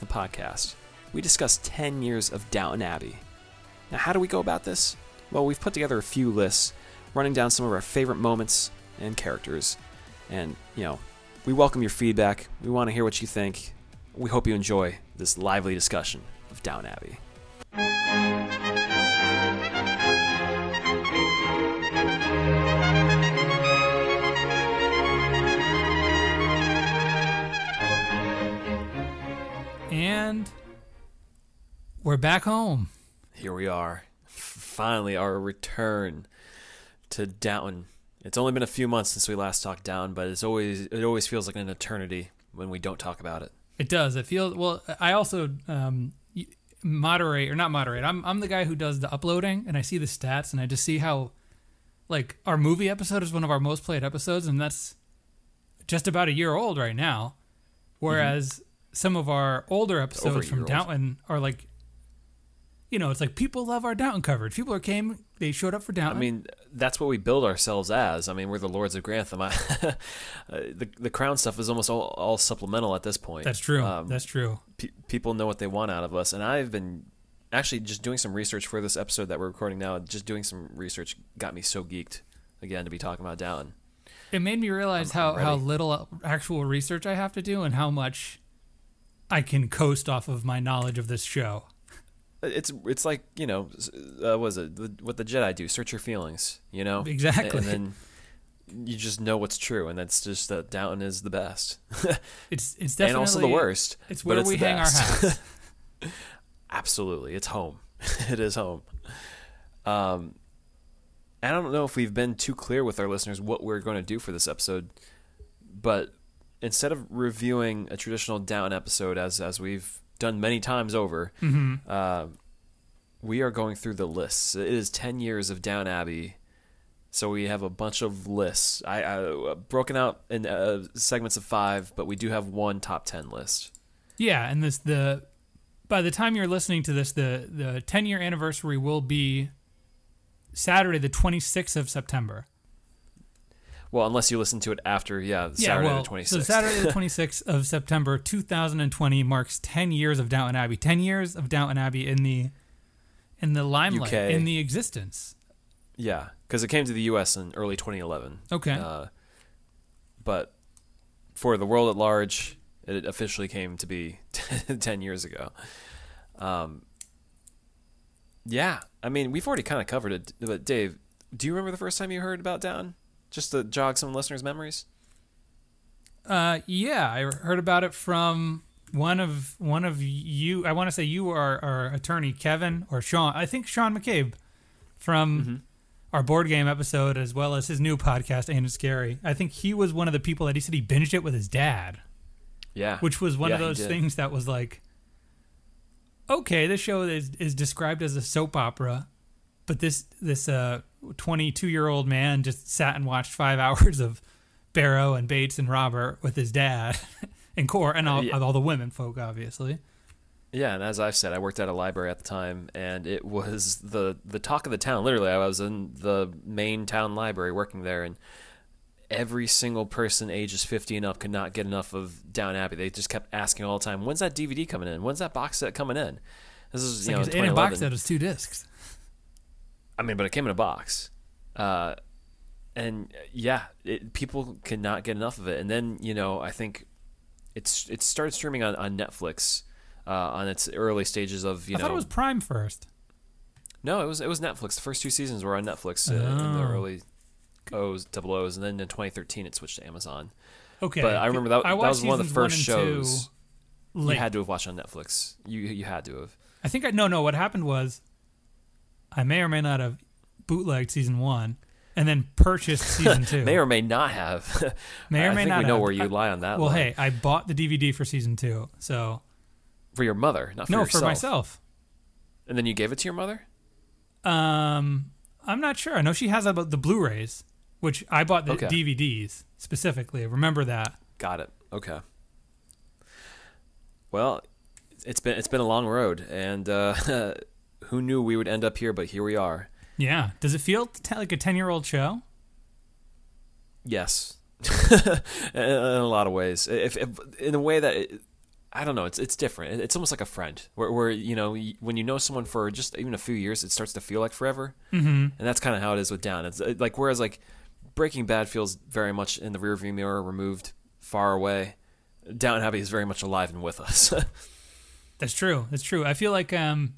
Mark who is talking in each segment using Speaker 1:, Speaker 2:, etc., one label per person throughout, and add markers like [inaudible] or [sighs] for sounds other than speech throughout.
Speaker 1: the podcast, we discuss 10 years of Downton Abbey. Now, how do we go about this? Well, we've put together a few lists, running down some of our favorite moments and characters. And, you know, we welcome your feedback. We want to hear what you think. We hope you enjoy this lively discussion of Downton Abbey.
Speaker 2: And we're back home.
Speaker 1: Here we are. Finally, our return to Downton. It's only been a few months since we last talked down, but it's always it always feels like an eternity when we don't talk about it.
Speaker 2: It does. It feels well. I also um, moderate or not moderate. I'm I'm the guy who does the uploading, and I see the stats, and I just see how, like, our movie episode is one of our most played episodes, and that's just about a year old right now. Whereas some of our older episodes from. Downton are like, you know, it's like people love our Downton coverage. People are came, they showed up for Downton.
Speaker 1: I mean, that's what we build ourselves as. I mean, we're the Lords of Grantham. I, [laughs] uh, the the crown stuff is almost all, all supplemental at this point.
Speaker 2: that's true.
Speaker 1: Um,
Speaker 2: that's true.
Speaker 1: pe- people know what they want out of us, and I've been actually just doing some research for this episode that we're recording now. Just doing some research got me so geeked again to be talking about Downton.
Speaker 2: It made me realize
Speaker 1: I'm-
Speaker 2: how,
Speaker 1: I'm
Speaker 2: how little actual research I have to do and how much I can coast off of my knowledge of this show.
Speaker 1: It's it's like you know, uh, what was it the, what the Jedi do? Search your feelings, you know.
Speaker 2: Exactly.
Speaker 1: And then you just know what's true, and that's just that Downton is the best, [laughs]
Speaker 2: It's it's definitely
Speaker 1: and also the worst.
Speaker 2: It's
Speaker 1: but
Speaker 2: where
Speaker 1: it's
Speaker 2: we
Speaker 1: the
Speaker 2: hang our
Speaker 1: best.
Speaker 2: hats. [laughs] [laughs]
Speaker 1: Absolutely, it's home. it is home. Um, I don't know if we've been too clear with our listeners what we're going to do for this episode, but instead of reviewing a traditional down episode as as we've done many times over,
Speaker 2: hmm
Speaker 1: uh, we are going through the lists. It is ten years of Down Abbey, so we have a bunch of lists. I, I broken out in uh, segments of five, but we do have one top ten list.
Speaker 2: Yeah, and this the by the time you're listening to this, the the 10 year anniversary will be Saturday, the 26th of September.
Speaker 1: Well, unless you listen to it after, yeah,
Speaker 2: yeah,
Speaker 1: Saturday
Speaker 2: well,
Speaker 1: the twenty
Speaker 2: so. Saturday the [laughs] 26th of September 2020 marks 10 years of Downton Abbey. 10 years of Downton Abbey in the in the limelight,
Speaker 1: UK.
Speaker 2: in the existence.
Speaker 1: Yeah, because it came to the U.S. in early 2011.
Speaker 2: Okay.
Speaker 1: Uh, but for the world at large, it officially came to be [laughs] 10 years ago. Um, yeah, I mean, we've already kind of covered it. But Dave, do you remember the first time you heard about Down? Just to jog some listeners' memories.
Speaker 2: Uh, yeah, I heard about it from one of one of you. I want to say you are our attorney, Kevin or Sean. I think Sean McCabe from
Speaker 1: Mm-hmm.
Speaker 2: our board game episode, as well as his new podcast, Ain't It Scary. I think he was one of the people that he said he binged it with his dad,
Speaker 1: Yeah,
Speaker 2: which was one of
Speaker 1: Yeah, he
Speaker 2: those things that was like, okay, this show is is described as a soap opera, but this this uh 22 year old man just sat and watched five [laughs] hours of Barrow and Bates and Robert with his dad [laughs] and Cora and all,
Speaker 1: Yeah.
Speaker 2: all the women folk, obviously.
Speaker 1: Yeah, and as I've said, I worked at a library at the time, and it was the the talk of the town. Literally, I was in the main town library working there, and every single person ages fifty and up could not get enough of Down Abbey. They just kept asking all the time, "When's that DVD coming in? When's that box set coming in?" This is you know
Speaker 2: like it's in a box set is two discs.
Speaker 1: I mean, but it came in a box. Uh, and uh, yeah, it, people could not get enough of it. And then you know, I think it's it started streaming on, on Netflix uh, on its early stages of you know.
Speaker 2: I
Speaker 1: know
Speaker 2: thought it was Prime first.
Speaker 1: No, it was it was Netflix. The first two seasons were on Netflix uh, in the
Speaker 2: Oh.
Speaker 1: early O's, double O's, and then in 2013 it switched to Amazon.
Speaker 2: Okay,
Speaker 1: But I remember that
Speaker 2: I
Speaker 1: that was one of the first shows you had to have watched on Netflix. You you had to have.
Speaker 2: I think I no no. What happened was, I may or may not have bootlegged season one, and then purchased season [laughs] two.
Speaker 1: May or may not have. [laughs]
Speaker 2: May or
Speaker 1: I
Speaker 2: may
Speaker 1: think
Speaker 2: not
Speaker 1: we know
Speaker 2: have.
Speaker 1: where you lie on that.
Speaker 2: well,
Speaker 1: line.
Speaker 2: hey, I bought the DVD for season two, so
Speaker 1: for your mother, not for
Speaker 2: no,
Speaker 1: yourself.
Speaker 2: for myself.
Speaker 1: And then you gave it to your mother.
Speaker 2: Um, I'm not sure. I know she has about the Blu-rays, which I bought the
Speaker 1: Okay.
Speaker 2: DVDs specifically. Remember that?
Speaker 1: Got it. Okay. Well, it's been it's been a long road, and uh, [laughs] who knew we would end up here? But here we are.
Speaker 2: Yeah. Does it feel t- like a ten-year-old show?
Speaker 1: Yes, [laughs] in a lot of ways. If, if in a way that it, I don't know, it's it's different. It's almost like a friend, where, where you know when you know someone for just even a few years, it starts to feel like forever. Mm-hmm. And that's kind of how it is with Down. It's like whereas like Breaking Bad feels very much in the rearview mirror, removed, far away. Down Abbey is very much alive and with us. [laughs]
Speaker 2: That's true. That's true. I feel like um,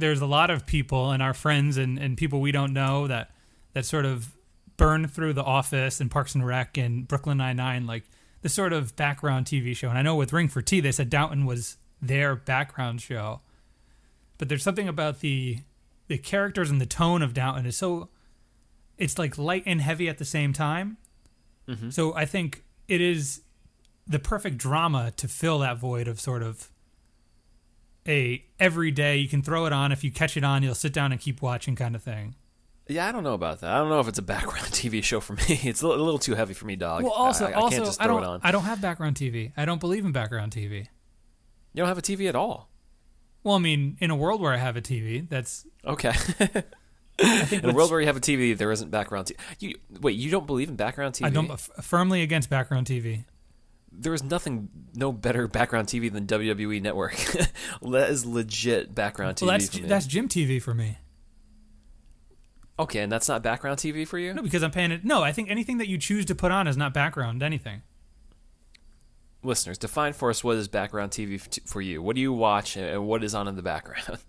Speaker 2: there's a lot of people and our friends and, and people we don't know that that sort of burn through The Office and Parks and Rec and Brooklyn Nine Nine, like the sort of background TV show. And I know with Ring for Tea, they said Downton was their background show, but there's something about the the characters and the tone of Downton is so it's like light and heavy at the same time.
Speaker 1: Mm-hmm.
Speaker 2: So I think it is the perfect drama to fill that void of sort of a every day you can throw it on if you catch it on you'll sit down and keep watching kind of thing.
Speaker 1: Yeah, I don't know about that. I don't know if it's a background [laughs] TV show for me. It's a little, too heavy for me, dog.
Speaker 2: Well, also,
Speaker 1: I, I
Speaker 2: also,
Speaker 1: can't just
Speaker 2: I don't,
Speaker 1: it on.
Speaker 2: I don't have background TV. I don't believe in background TV.
Speaker 1: You don't have a TV at all.
Speaker 2: Well, I mean, in a world where I have a TV, that's
Speaker 1: Okay. [laughs] In a world where you have a TV, there isn't background TV. You wait. You don't believe in background TV?
Speaker 2: I don't uh, f- firmly against background TV.
Speaker 1: There is nothing, no better [laughs] background TV than WWE Network. [laughs] that is legit background TV
Speaker 2: Well, that's
Speaker 1: for me.
Speaker 2: that's gym TV for me.
Speaker 1: okay, and that's not background TV for you.
Speaker 2: No, because I'm paying it. No, I think anything that you choose to put on is not background anything.
Speaker 1: Listeners, define for us what is background TV for you. What do you watch, and what is on in the background? [laughs]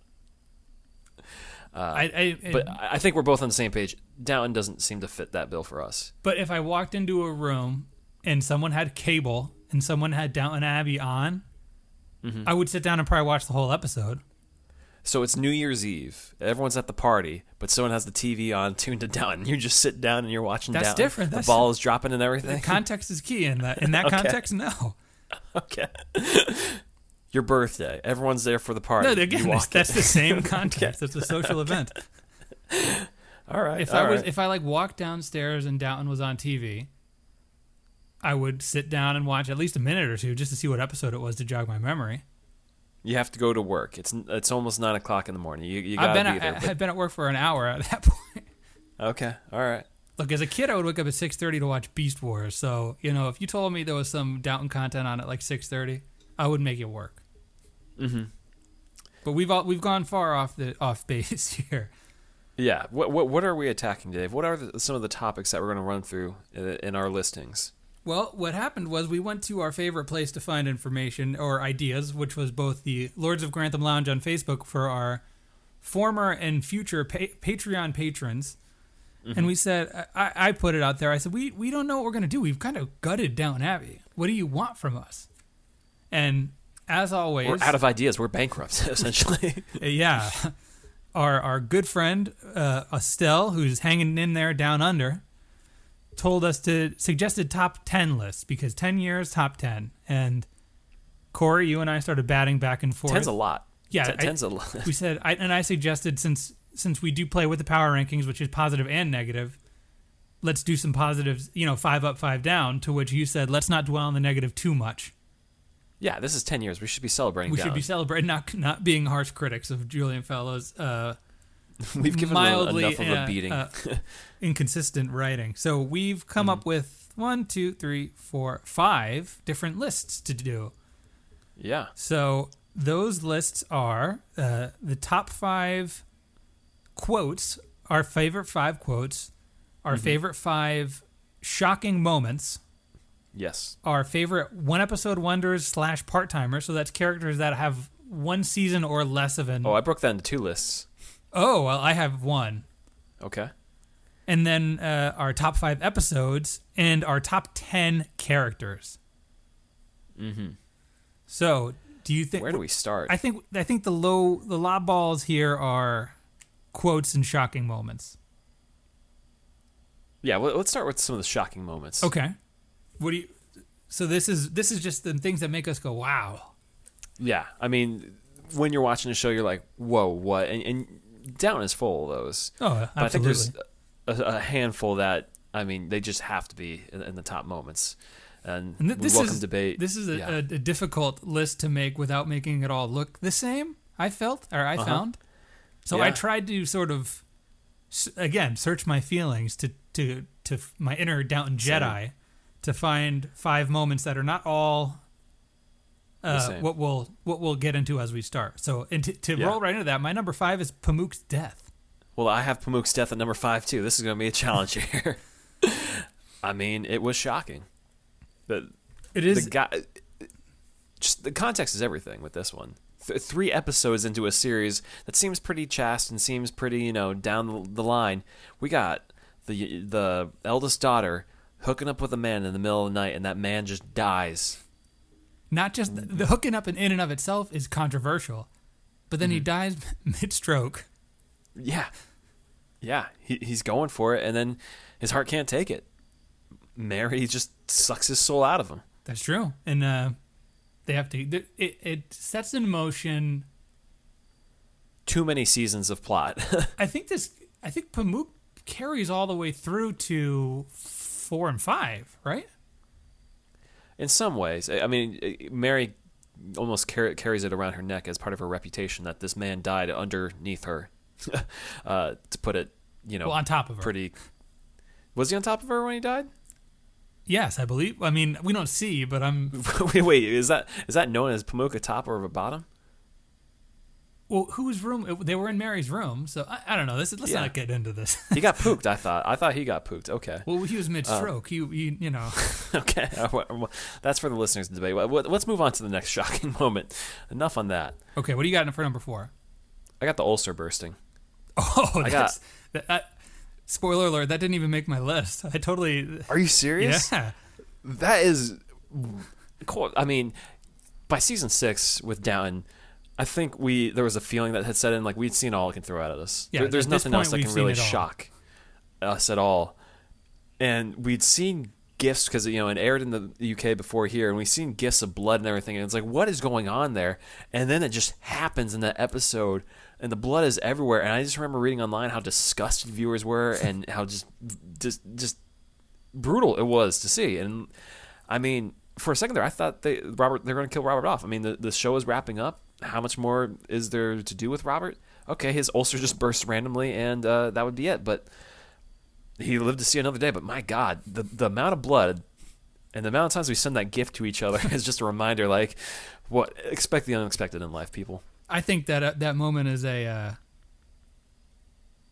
Speaker 2: Uh, I, I
Speaker 1: but I I think we're both on the same page. Downton doesn't seem to fit that bill for us.
Speaker 2: But if I walked into a room and someone had cable and someone had Downton Abbey on,
Speaker 1: Mm-hmm.
Speaker 2: I would sit down and probably watch the whole episode.
Speaker 1: So it's New Year's Eve. Everyone's at the party, but someone has the TV on, [laughs] tuned to Downton. You just sit down and you're watching
Speaker 2: That's
Speaker 1: Downton.
Speaker 2: different.
Speaker 1: The
Speaker 2: That's-
Speaker 1: ball is dropping and everything.
Speaker 2: Context is key in that. In that [laughs]
Speaker 1: Okay.
Speaker 2: context, no. [laughs]
Speaker 1: okay. Your birthday. Everyone's there for the party.
Speaker 2: No, again, that's, that's the same context. It's a social event.
Speaker 1: all right.
Speaker 2: If
Speaker 1: all
Speaker 2: I was,
Speaker 1: right.
Speaker 2: if I like walked downstairs and Downton was on TV, I would sit down and watch at least a minute or two just to see what episode it was to jog my memory.
Speaker 1: you have to go to work. It's it's almost nine o'clock in the morning. You you
Speaker 2: I've been
Speaker 1: be there.
Speaker 2: at, I've been at work for an hour at that [laughs] point.
Speaker 1: okay. All right.
Speaker 2: Look, as a kid, I would wake up at six thirty to watch Beast Wars. So you know, if you told me there was some Downton content on at like six thirty, I would make it work.
Speaker 1: Mm-hmm.
Speaker 2: But we've all, we've gone far off the off [laughs] base here.
Speaker 1: Yeah. What what what are we attacking, Dave? What are the, some of the topics that we're going to run through in, in our listings?
Speaker 2: Well, what happened was we went to our favorite place to find information or ideas, which was both the Lords of Grantham Lounge on Facebook for our former and future pa- Patreon patrons. And we said, I, I put it out there. I said, we, we don't know what we're going to do. We've kind of gutted Down Abbey. What do you want from us? And as always,
Speaker 1: We're out of ideas. We're bankrupt [laughs] essentially.
Speaker 2: Uh, yeah. Our our good friend uh, Estelle, who's hanging in there down under, told us to suggested top ten lists because ten years top ten. And Corey, you and I started batting back and forth.
Speaker 1: Ten's a lot.
Speaker 2: Yeah,
Speaker 1: Ten-
Speaker 2: I-
Speaker 1: ten's a lot. [laughs]
Speaker 2: we said, I, and I suggested since since we do play with the power rankings, which is positive and negative, let's do some positives. You know, five up, five down. To which you said, let's not dwell on the negative too much.
Speaker 1: Yeah, this is ten years. We should be celebrating.
Speaker 2: We
Speaker 1: down.
Speaker 2: should be celebrating, not not being harsh critics of Julian Fellowes. Uh, [laughs]
Speaker 1: We've given
Speaker 2: mildly
Speaker 1: enough of a beating.
Speaker 2: uh, [laughs] inconsistent writing. So we've come
Speaker 1: Mm-hmm.
Speaker 2: up with one, two, three, four, five different lists to do.
Speaker 1: yeah.
Speaker 2: So those lists are uh, the top five quotes, our favorite five quotes, our
Speaker 1: Mm-hmm.
Speaker 2: favorite five shocking moments,
Speaker 1: Yes.
Speaker 2: our favorite one episode wonders slash part timers. So that's characters that have one season or less of an.
Speaker 1: Oh, I broke that into two lists.
Speaker 2: Oh well, I have one.
Speaker 1: Okay.
Speaker 2: and then uh, our top five episodes and our top 10 characters
Speaker 1: Mm-hmm.
Speaker 2: so do you think
Speaker 1: Where do we start?
Speaker 2: i think i think the low the lob balls here are quotes and shocking moments
Speaker 1: yeah, well, let's start with some of the shocking moments.
Speaker 2: okay what do you so this is this is just the things that make us go wow
Speaker 1: Yeah, I mean, when you're watching a show, you're like, "Whoa, what?" And, and Down is full of those.
Speaker 2: oh absolutely.
Speaker 1: But I think there's a, a handful that I mean, they just have to be in, in the top moments. and,
Speaker 2: And th- this
Speaker 1: welcome
Speaker 2: is
Speaker 1: debate.
Speaker 2: This is a,
Speaker 1: Yeah.
Speaker 2: a, a difficult list to make without making it all look the same. I felt or I
Speaker 1: Uh-huh.
Speaker 2: found. So I tried to sort of again search my feelings to to to my inner Downton. Jedi to find five moments that are not all uh, what we'll what we'll get into as we start. So and to, to
Speaker 1: Yeah.
Speaker 2: roll right into that, my number five is Pamuk's death.
Speaker 1: Well, I have Pamuk's death at number five too. This is going to be a challenge [laughs] here. I mean, it was shocking. The
Speaker 2: It
Speaker 1: the guy, just the context is everything with this one. Th- three episodes into a series that seems pretty chaste and seems pretty, you know, down the, the line. We got the the eldest daughter hooking up with a man in the middle of the night, and that man just dies.
Speaker 2: Not just the, the hooking up in, in and of itself is controversial, but then he
Speaker 1: Mm-hmm.
Speaker 2: dies [laughs] mid stroke.
Speaker 1: Yeah, yeah, he, he's going for it, and then his heart can't take it. Mary just sucks his soul out of him.
Speaker 2: That's true, and uh, they have to. It, it, it sets in motion.
Speaker 1: Too many seasons of plot. [laughs]
Speaker 2: I think this. I think Pamuk carries all the way through to four and five, right?
Speaker 1: In some ways. I mean, eh, Mary almost car- carries it around her neck as part of her reputation that this man died underneath her. [laughs] uh, to put it, you know,
Speaker 2: Well, on top of her.
Speaker 1: pretty. Was he on top of her when he died?
Speaker 2: Yes, I believe. I mean, we don't see, but I'm. [laughs]
Speaker 1: wait, wait, is that is that known as Pamuka top or a bottom?
Speaker 2: Well, whose room? They were in Mary's room, so I, I don't know. This is, let's
Speaker 1: Yeah.
Speaker 2: not get into this.
Speaker 1: He got [laughs] pooked. I thought. I thought he got pooked. Okay,
Speaker 2: well, he was mid stroke. Um, he, he, you know. [laughs]
Speaker 1: okay. [laughs] That's for the listeners to debate. Let's move on to the next shocking moment. Enough on that.
Speaker 2: Okay, what do you got for number four?
Speaker 1: I got the ulcer bursting.
Speaker 2: Oh,
Speaker 1: I got-
Speaker 2: that- Spoiler alert! That didn't even make my list. I totally.
Speaker 1: Are you serious?
Speaker 2: Yeah.
Speaker 1: that is cool. I mean, by season six with Downton, I think we there was a feeling that had set in like we'd seen all it can throw out at us.
Speaker 2: Yeah,
Speaker 1: There- there's nothing else that can really shock us at all. And we'd seen gifts because you know it aired in the UK before here, and we've seen gifts of blood and everything. And it's like, what is going on there? And then it just happens in that episode, and the blood is everywhere. And I just remember reading online how disgusted viewers were, [laughs] and how just just just brutal it was to see. And I mean, for a second there, I thought they Robert they're going to kill Robert off. I mean, the the show is wrapping up. How much more is there to do with Robert? Okay, his ulcer just burst randomly, and uh, that would be it. But he lived to see another day. But my God, the the amount of blood and the amount of times we send that gift to each other [laughs] is just a reminder. Like, what expect the unexpected in life, people.
Speaker 2: I think that uh, that moment is a uh,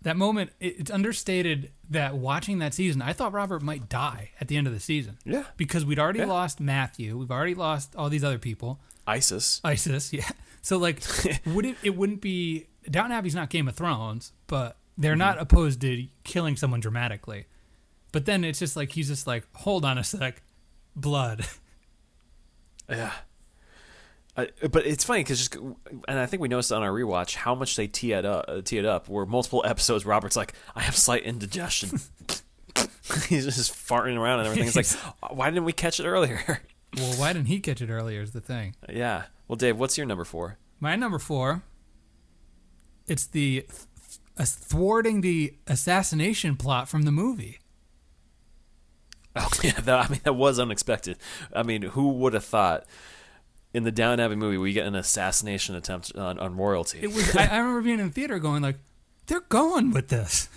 Speaker 2: that moment. it- It's understated that watching that season, I thought Robert might die at the end of the season.
Speaker 1: Yeah.
Speaker 2: because we'd already
Speaker 1: Yeah.
Speaker 2: lost Matthew, we've already lost all these other people.
Speaker 1: Isis.
Speaker 2: Isis, yeah. So like, [laughs] would it? It wouldn't be Downton Abbey's not Game of Thrones, but they're
Speaker 1: Mm-hmm.
Speaker 2: not opposed to killing someone dramatically. But then it's just like he's just like, hold on a sec, blood. [laughs]
Speaker 1: Yeah. Uh, but it's funny because just, and I think we noticed on our rewatch how much they tee it up. Uh, tee it up. Where multiple episodes, Robert's like, "I have slight indigestion." [laughs] He's just farting around and everything. It's like, why didn't we catch it earlier?
Speaker 2: Well, why didn't he catch it earlier? Is the thing.
Speaker 1: yeah. Well, Dave, what's your number four?
Speaker 2: My number four. It's the uh, thwarting the assassination plot from the movie. [laughs]
Speaker 1: Oh yeah, that, I mean that was unexpected. I mean, who would have thought in the Down Abbey movie we get an assassination attempt on, on royalty?
Speaker 2: It was. I, I remember being in theater going like, "They're going with this."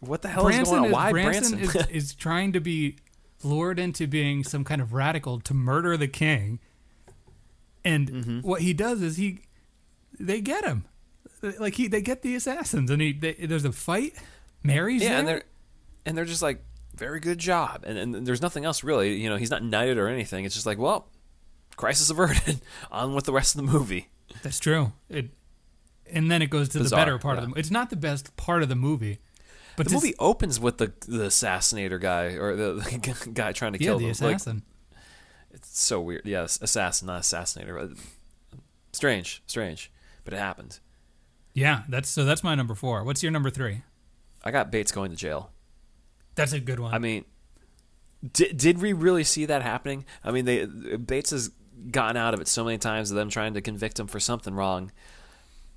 Speaker 1: what the hell is going on?
Speaker 2: is,
Speaker 1: Why
Speaker 2: Branson
Speaker 1: Branson?
Speaker 2: is, [laughs] is trying to be lured into being some kind of radical to murder the king, and
Speaker 1: Mm-hmm.
Speaker 2: what he does is he, they get him, like he they get the assassins, and he they, there's a fight. Mary's
Speaker 1: yeah,
Speaker 2: there.
Speaker 1: and they're and they're just like, very good job, and and there's nothing else really. You know, he's not knighted or anything. It's just like, well, crisis averted. [laughs] on with the rest of the movie.
Speaker 2: That's true. It, and then it goes to
Speaker 1: Bizarre,
Speaker 2: the better part of
Speaker 1: yeah.
Speaker 2: the. It's not the best part of the movie, but
Speaker 1: The
Speaker 2: this-
Speaker 1: movie opens with the the assassinator guy or the, [laughs] the guy trying to
Speaker 2: yeah,
Speaker 1: kill
Speaker 2: the
Speaker 1: them. Like,
Speaker 2: assassin.
Speaker 1: it's so weird. Yes, assassin, not assassinator. Strange, strange, but it happened.
Speaker 2: yeah, that's so. That's my number four. What's your number three?
Speaker 1: I got Bates going to jail.
Speaker 2: That's a good one.
Speaker 1: I mean, did did we really see that happening? I mean, they Bates has gotten out of it so many times of them trying to convict him for something wrong.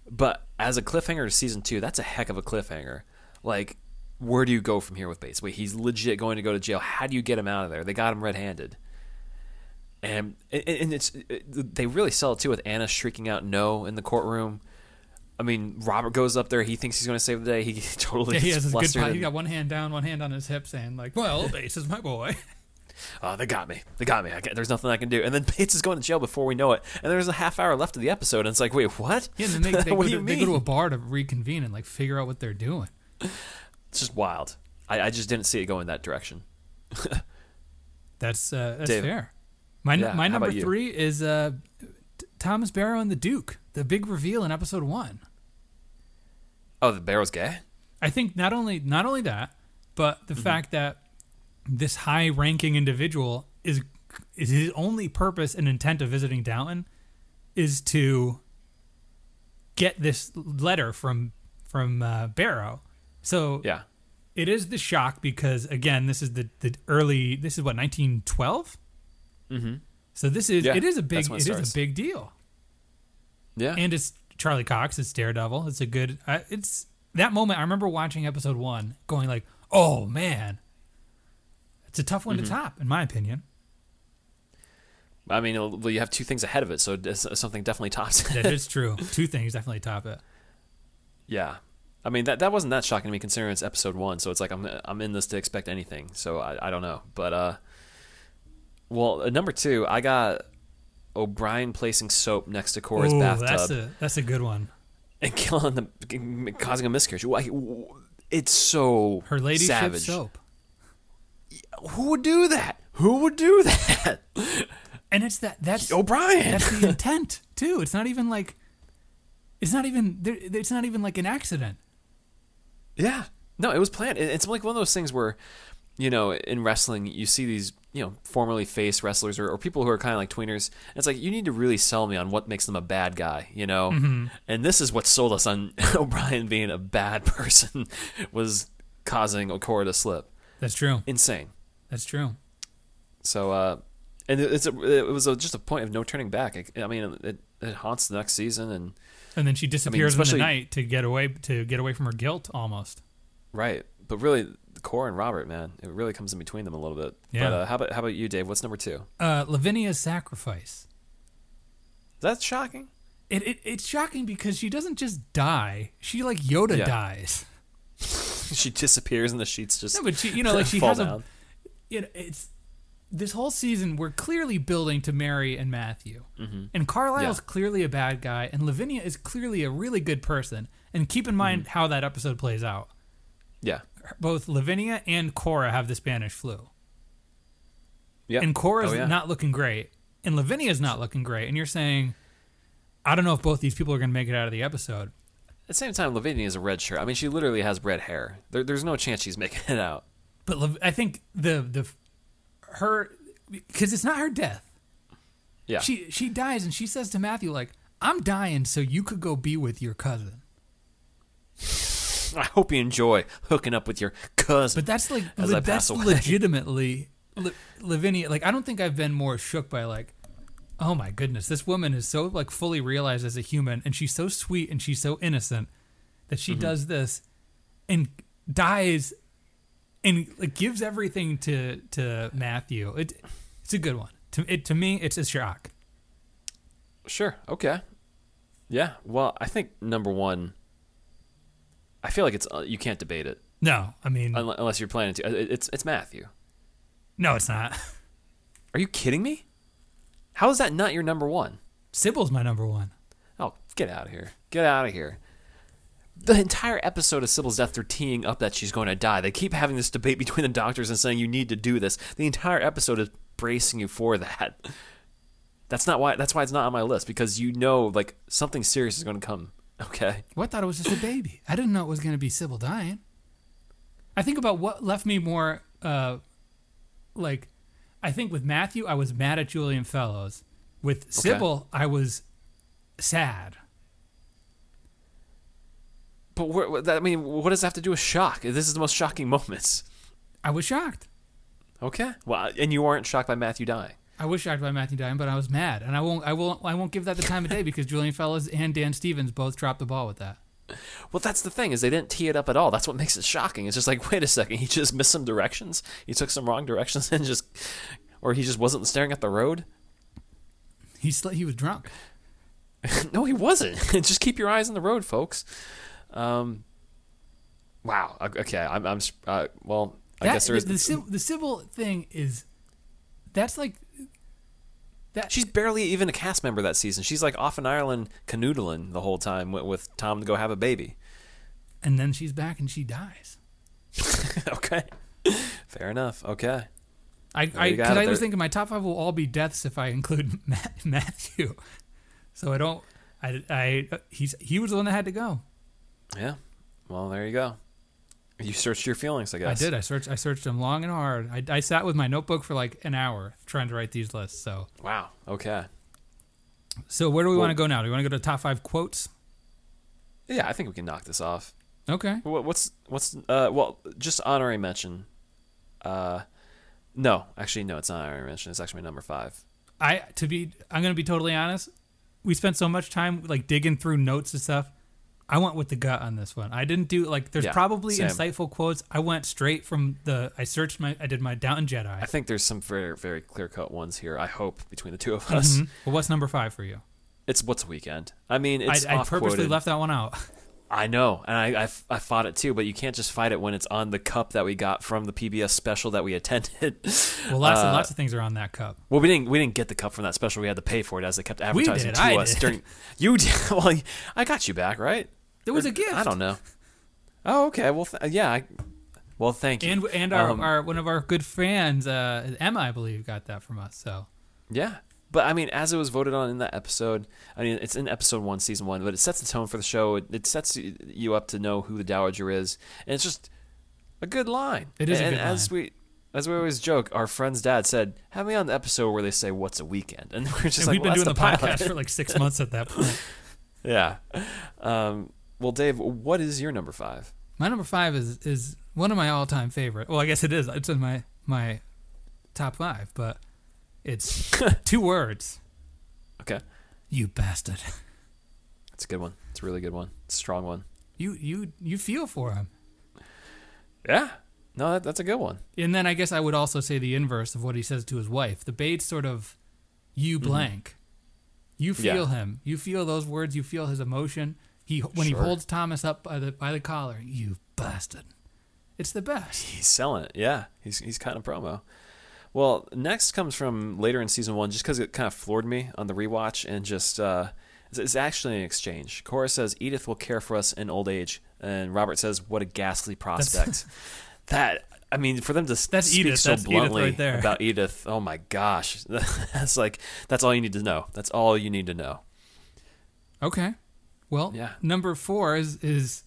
Speaker 1: But as a cliffhanger to season two, that's a heck of a cliffhanger. Like where do you go from here with Bates? Wait, he's legit going to go to jail. How do you get him out of there? They got him red-handed, and and it's they really sell it too with Anna shrieking out no in the courtroom. I mean, Robert goes up there. He thinks he's going to save the day. He [laughs] totally
Speaker 2: Yeah, he has good. po- He got one hand down, one hand on his hip, saying like, "Well, Bates is my boy." [laughs]
Speaker 1: oh, they got me. They got me. I can't, there's nothing I can do. And then Bates is going to jail before we know it. And there's a half hour left of the episode, and it's like, wait, what?
Speaker 2: Yeah, and then they, they, [laughs] go to, they go to a bar to reconvene and like figure out what they're doing.
Speaker 1: It's just wild. I, I just didn't see it going that direction. [laughs]
Speaker 2: That's uh, that's
Speaker 1: Dave.
Speaker 2: fair. My
Speaker 1: Yeah,
Speaker 2: my number three is uh, Thomas Barrow and the Duke. The big reveal in episode one.
Speaker 1: Oh, the Barrow's gay.
Speaker 2: I think not only not only that, but the fact that this high-ranking individual is is his only purpose and intent of visiting Downton is to get this letter from from uh, Barrow. So
Speaker 1: Yeah.
Speaker 2: it is the shock because again, this is the the early. This is what 1912.
Speaker 1: Mm-hmm.
Speaker 2: So this is
Speaker 1: Yeah,
Speaker 2: it is a big it
Speaker 1: it
Speaker 2: is a big deal,
Speaker 1: Yeah.
Speaker 2: and it's Charlie Cox. It's Daredevil. It's a good. Uh, it's that moment. I remember watching episode one, going like, "Oh man, it's a tough one
Speaker 1: Mm-hmm.
Speaker 2: to top, in my opinion."
Speaker 1: I mean, well, you have two things ahead of it, so something definitely tops it.
Speaker 2: That is true. [laughs] Two things definitely top it.
Speaker 1: Yeah. I mean that that wasn't that shocking to me considering it's episode one, so it's like I'm I'm in this to expect anything. So I, I don't know. But uh well at number two, I got O'Brien placing soap next to Cora's
Speaker 2: Ooh,
Speaker 1: bathtub
Speaker 2: that's a that's a good one.
Speaker 1: and killing the causing a miscarriage. Why- It's so
Speaker 2: Her ladyship
Speaker 1: savage.
Speaker 2: soap,
Speaker 1: Who would do that? Who would do [laughs] that?
Speaker 2: and it's that that's
Speaker 1: O'Brien.
Speaker 2: that's the [laughs] intent too. It's not even like it's not even it's not even like an accident.
Speaker 1: Yeah. No, it was planned. It's like one of those things where, you know, in wrestling, you see these, you know, formerly face wrestlers or, or people who are kind of like tweeners. And it's like, you need to really sell me on what makes them a bad guy, you know? And this is what sold us on [laughs] O'Brien being a bad [laughs] person was causing Okora to slip.
Speaker 2: That's true.
Speaker 1: Insane.
Speaker 2: That's true.
Speaker 1: So, uh, and it's a, it was a, just a point of no turning back. I, I mean, it, it haunts the next season and
Speaker 2: And then she disappears in the night to get away to get away from her guilt almost.
Speaker 1: right. But really, Cora and Robert, man, it really comes in between them a little bit.
Speaker 2: Yeah.
Speaker 1: But uh, how about how about you, Dave? What's number two?
Speaker 2: Uh, Lavinia's sacrifice.
Speaker 1: That's shocking?
Speaker 2: It, it it's shocking because she doesn't just die. She like Yoda
Speaker 1: Yeah.
Speaker 2: dies. [laughs]
Speaker 1: she disappears and the sheets just
Speaker 2: No, but she you know like [laughs] she has
Speaker 1: down.
Speaker 2: a you know, it's this whole season we're clearly building to Mary and Matthew. Mm-hmm. And Carlisle's
Speaker 1: Yeah.
Speaker 2: clearly a bad guy and Lavinia is clearly a really good person. And keep in mind
Speaker 1: Mm-hmm.
Speaker 2: how that episode plays out.
Speaker 1: Yeah.
Speaker 2: Both Lavinia and Cora have the Spanish flu.
Speaker 1: Yeah.
Speaker 2: and Cora's
Speaker 1: Oh, yeah.
Speaker 2: not looking great, and Lavinia's not looking great, and you're saying, I don't know if both these people are going to make it out of the episode.
Speaker 1: At the same time, Lavinia is a red shirt. I mean, she literally has red hair. There, there's no chance she's [laughs] making it out.
Speaker 2: But I think the the her because it's not her death.
Speaker 1: Yeah.
Speaker 2: She she dies, and she says to Matthew like, "I'm dying, so you could go be with your cousin."
Speaker 1: I hope you enjoy hooking up with your cousin.
Speaker 2: But that's like le- that's
Speaker 1: away.
Speaker 2: legitimately La- Lavinia. Like I don't think I've been more shook by like, oh my goodness, this woman is so like fully realized as a human, and she's so sweet and she's so innocent that she
Speaker 1: Mm-hmm.
Speaker 2: does this and dies and like gives everything to to Matthew. It it's a good one. To it to me, it's a shock.
Speaker 1: Sure. Okay. Yeah. Well, I think number one. I feel like it's uh, you can't debate it
Speaker 2: No, I mean,
Speaker 1: unless you're planning to. Uh, It's it's Matthew.
Speaker 2: no, it's not. [laughs]
Speaker 1: Are you kidding me? How is that not your number one?
Speaker 2: Sybil's my number one.
Speaker 1: Oh, get out of here. Get out of here. The entire episode of Sybil's death, they're teeing up that she's going to die. They keep having this debate [laughs] between the doctors and saying you need to do this. The entire episode is bracing you for that. That's not why. That's why it's not on my list because you know, like something serious is going to come. Okay.
Speaker 2: Well, I thought it was just a baby. I didn't know it was going to be Sybil dying. I think about what left me more, uh, like, I think with Matthew, I was mad at Julian Fellowes. With Sybil, I was sad.
Speaker 1: But where, I mean, what does that have to do with shock? This is the most shocking [laughs] moments.
Speaker 2: I was shocked.
Speaker 1: Okay. Well, and you weren't shocked by Matthew dying.
Speaker 2: I was shocked by Matthew dying, but I was mad, and I won't. I won't. I won't give that the time of day because Julian Fellowes and Dan Stevens both dropped the ball with that.
Speaker 1: Well, that's the thing is they didn't tee it up at all. That's what makes it shocking. It's just like, wait a second, he just missed some directions. He took some wrong directions and just, or he just wasn't staring at the road.
Speaker 2: He sl- he was drunk. [laughs]
Speaker 1: no, he wasn't. [laughs] just keep your eyes on the road, folks. Um, wow. Okay, I'm. I'm uh, well. I
Speaker 2: That-
Speaker 1: guess there is.
Speaker 2: the, the, the Sybil thing is that's like that.
Speaker 1: She's barely even a cast member that season. She's like off in Ireland canoodling the whole time with, with Tom to go have a baby.
Speaker 2: and then she's back and she dies. [laughs]
Speaker 1: okay. Fair enough. Okay.
Speaker 2: I because. I was thinking my top five will all be deaths if I include Matt, [laughs] Matthew. So I don't. I I he's he was the one that had to go.
Speaker 1: Yeah. Well, there you go. You searched your feelings, I guess.
Speaker 2: I did. I searched. I searched them long and hard. I, I sat with my notebook for like an hour trying to write these lists. So
Speaker 1: Wow. Okay.
Speaker 2: so where do we
Speaker 1: Well-
Speaker 2: want to go now? Do we want to go to top five quotes?
Speaker 1: Yeah, I think we can knock this off.
Speaker 2: Okay.
Speaker 1: What- What's what's uh well just honorary mention. Uh, no, actually no, it's not honorary mention. It's actually my number five.
Speaker 2: I to be I'm gonna be totally honest. We spent so much time like digging through notes and stuff. I went with the gut on this one. I didn't do like there's
Speaker 1: Yeah,
Speaker 2: probably
Speaker 1: same.
Speaker 2: insightful quotes. I went straight from the I searched my I did my Downton Jedi.
Speaker 1: I think there's some very very clear cut ones here. I hope between the two of us.
Speaker 2: Mhm. Well, what's number five for you?
Speaker 1: It's what's a weekend. I mean, it's
Speaker 2: I, I purposely left that one out. [laughs]
Speaker 1: I know, and I I fought it too, but you can't just fight it when it's on the cup that we got from the PBS special that we attended. [laughs]
Speaker 2: Well, lots
Speaker 1: Uh,
Speaker 2: and lots of things are on that cup.
Speaker 1: Well, we didn't we didn't get the cup from that special. We had to pay for it as they kept advertising
Speaker 2: did,
Speaker 1: to
Speaker 2: I
Speaker 1: us
Speaker 2: did.
Speaker 1: during. [laughs] You did. Well, I got you back, right?
Speaker 2: There was
Speaker 1: Or-
Speaker 2: a gift.
Speaker 1: I don't know. [laughs] Oh, okay. Well, th- yeah. I, well, thank you.
Speaker 2: And and our,
Speaker 1: Um,
Speaker 2: our one of our good fans, uh, Emma, I believe, got that from us. So
Speaker 1: Yeah. But I mean, as it was voted on in that episode, I mean, it's in episode one, season one, but it sets the tone for the show. It, it sets you up to know who the Dowager is, and it's just a good line.
Speaker 2: It is a
Speaker 1: and
Speaker 2: good
Speaker 1: as we as we always joke, our friend's dad said, "Have me on the episode where they say what's a weekend," [laughs] and we're just
Speaker 2: and
Speaker 1: like,
Speaker 2: we've
Speaker 1: well,
Speaker 2: been doing the,
Speaker 1: that's pilot.
Speaker 2: podcast for like six months at that point. [laughs]
Speaker 1: yeah. Um, well, Dave, what is your number five?
Speaker 2: My number five is is one of my all time favorite. Well, I guess it is. It's in my my top five, but it's [laughs] two words.
Speaker 1: Okay,
Speaker 2: You bastard.
Speaker 1: it's a good one. It's a really good one. It's a strong one.
Speaker 2: You you you feel for him.
Speaker 1: Yeah. No, that, that's a good one.
Speaker 2: And then I guess I would also say the inverse of what he says to his wife. The Bates sort of you blank. You
Speaker 1: Mm-hmm. Yeah.
Speaker 2: feel him. You feel those words. You feel his emotion. He when
Speaker 1: Sure.
Speaker 2: he holds Thomas up by the by the collar. You bastard. It's the best.
Speaker 1: He's selling it. Yeah, he's he's kind of promo. Well, next comes from later in season one, just because it kind of floored me on the rewatch, and just uh, it's, it's actually an exchange. Cora says Edith will care for us in old age, and Robert says, "What a ghastly prospect." [laughs] that I mean, for them to
Speaker 2: That's
Speaker 1: speak
Speaker 2: Edith.
Speaker 1: so
Speaker 2: That's Edith
Speaker 1: bluntly
Speaker 2: right there.
Speaker 1: about Edith, oh my gosh, [laughs] that's like that's all you need to know. That's all you need to know.
Speaker 2: Okay. Well,
Speaker 1: Yeah.
Speaker 2: number four is is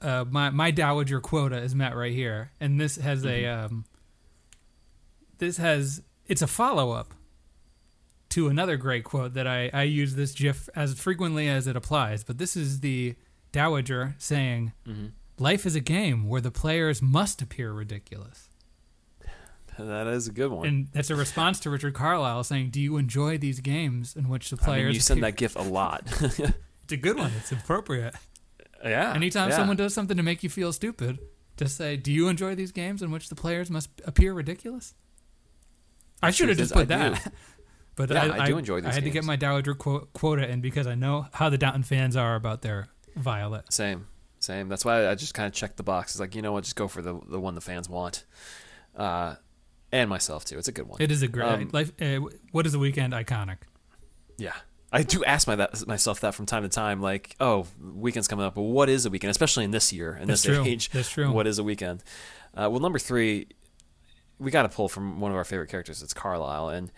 Speaker 2: uh, my my dowager quota is met right here, and this has a
Speaker 1: Mm-hmm.
Speaker 2: um, this has it's a follow up to another great quote that I I use this GIF as frequently as it applies, but this is the dowager saying,
Speaker 1: Mm-hmm.
Speaker 2: "Life is a game where the players must appear ridiculous." [laughs]
Speaker 1: That is a good one.
Speaker 2: And that's a response to Richard Carlisle saying, "Do you enjoy these games in which the players?"
Speaker 1: I
Speaker 2: players?"
Speaker 1: mean, you send
Speaker 2: appear-"
Speaker 1: that gif a lot. [laughs] [laughs]
Speaker 2: It's a good one. It's appropriate.
Speaker 1: yeah.
Speaker 2: Anytime
Speaker 1: yeah.
Speaker 2: someone does something to make you feel stupid, just say, "Do you enjoy these games in which the players must appear ridiculous?" I should have just put that. [laughs] but
Speaker 1: Yeah,
Speaker 2: I,
Speaker 1: I do enjoy these.
Speaker 2: I had to get my Dowager quo- quota in because I know how the Downton fans are about their Violet.
Speaker 1: Same, same. That's why I just kind of checked the box. It's like you know what, just go for the the one the fans want, uh, and myself too. It's a good one.
Speaker 2: It is a great
Speaker 1: Um,
Speaker 2: life. Uh, what is the weekend iconic?
Speaker 1: yeah, I do ask my that, myself that from time to time. Like, oh, weekend's coming up, but what is a weekend? Especially in this year, in
Speaker 2: That's
Speaker 1: this
Speaker 2: true.
Speaker 1: age,
Speaker 2: That's true.
Speaker 1: what is a weekend? Uh, well, number three, we got to pull from one of our favorite characters. It's Carlisle, and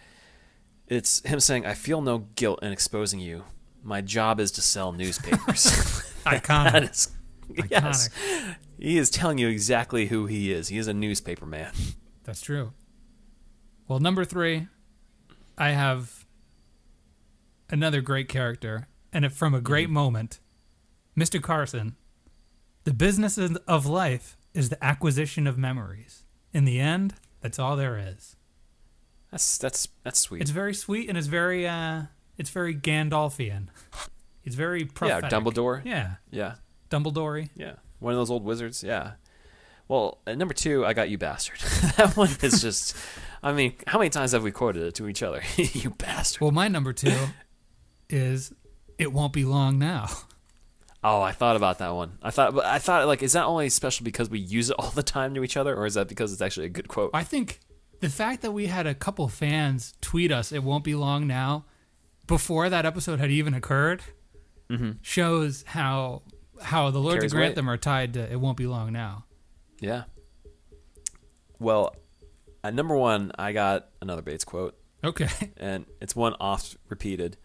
Speaker 1: it's him saying, "I feel no guilt in exposing you. My job is to sell newspapers." [laughs] [laughs] that
Speaker 2: Iconic.
Speaker 1: is, yes, he is telling you exactly who he is. He is a newspaper man.
Speaker 2: That's true. Well, number three, I have another great character, and from a great
Speaker 1: Mm-hmm.
Speaker 2: moment, Mr. Carson. The business of- life is the acquisition of memories. In the end, that's all there is.
Speaker 1: That's that's that's sweet.
Speaker 2: It's very sweet and it's very uh, it's very Gandalfian. He's very
Speaker 1: Yeah,
Speaker 2: prophetic.
Speaker 1: Dumbledore.
Speaker 2: Yeah,
Speaker 1: Yeah,
Speaker 2: Dumbledore.
Speaker 1: yeah. One of those old wizards. Yeah. Well, at number two, I got you bastard. [laughs] that one is just. I mean, how many times have we quoted it to each other? [laughs] you bastard.
Speaker 2: Well, my number two is "It won't be long now." [laughs]
Speaker 1: Oh, I thought about that one. I thought, but I thought like, is that only special because we use it all the time to each other, or is that because it's actually a good quote?
Speaker 2: I think the fact that we had a couple fans tweet us "It won't be long now" before that episode had even occurred mm-hmm. shows how how the Lords
Speaker 1: Carries
Speaker 2: of
Speaker 1: weight.
Speaker 2: Grantham are tied to "It won't be long now."
Speaker 1: Yeah. Well, at number one, I got another Bates quote,
Speaker 2: Okay, [laughs]
Speaker 1: and it's one oft repeated.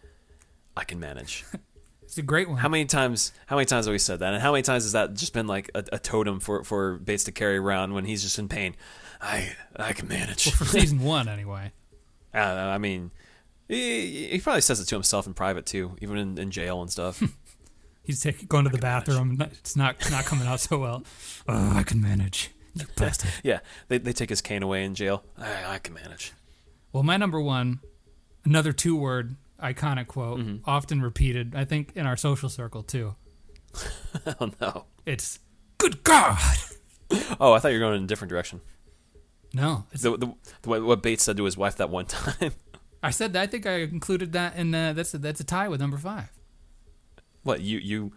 Speaker 1: I can manage. [laughs]
Speaker 2: it's a great one.
Speaker 1: How many times? How many times have we said that? And how many times has that just been like a, a totem for for Bates to carry around when he's just in pain? I I can manage.
Speaker 2: for [laughs] season one, anyway.
Speaker 1: I, know, I mean, he, he probably says it to himself in private too, even in, in jail and stuff. [laughs]
Speaker 2: He's taking going to the bathroom. It's not not coming out so well. Oh, I can manage. You bastard.
Speaker 1: yeah, they they take his cane away in jail. I, I can manage.
Speaker 2: Well, my number one, another two word iconic quote,
Speaker 1: Mm-hmm.
Speaker 2: often repeated, I think, in our social circle too. [laughs]
Speaker 1: oh no.
Speaker 2: It's good God. [laughs]
Speaker 1: Oh, I thought you were going in a different direction.
Speaker 2: No, it's,
Speaker 1: The, the, the what- Bates said to his wife that one [laughs] time.
Speaker 2: I said that. I think I included that in. Uh, that's a, that's a tie with number five.
Speaker 1: what you you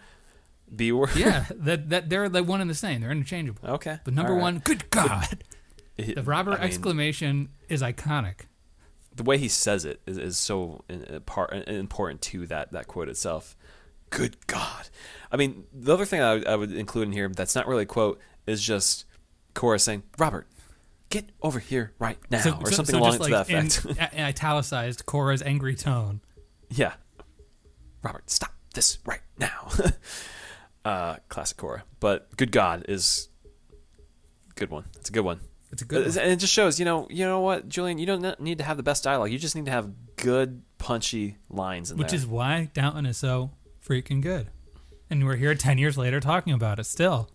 Speaker 1: B word?
Speaker 2: Yeah, that that they're the one and the same. They're interchangeable.
Speaker 1: Okay.
Speaker 2: But number
Speaker 1: right.
Speaker 2: one, good God,
Speaker 1: It-
Speaker 2: the Robert
Speaker 1: I mean,
Speaker 2: exclamation is iconic.
Speaker 1: The way he says it is, is so in, in part, important to that that quote itself. Good God! I mean, the other thing I, would- I would include in here that's not really a quote is just Cora saying, "Robert, get over here right now," or something along
Speaker 2: just
Speaker 1: to that
Speaker 2: in, [laughs]
Speaker 1: effect.
Speaker 2: a- italicized Cora's angry tone.
Speaker 1: yeah, Robert, stop this right now. [laughs] uh, classic Cora, but "Good God" is good one. It's a good one.
Speaker 2: It's a good.
Speaker 1: and it just shows, you know, you know what, Julian, you don't need to have the best dialogue. You just need to have good, punchy lines in
Speaker 2: Which
Speaker 1: there.
Speaker 2: is why Downton is so freaking good. And we're here 10 years later talking about it still.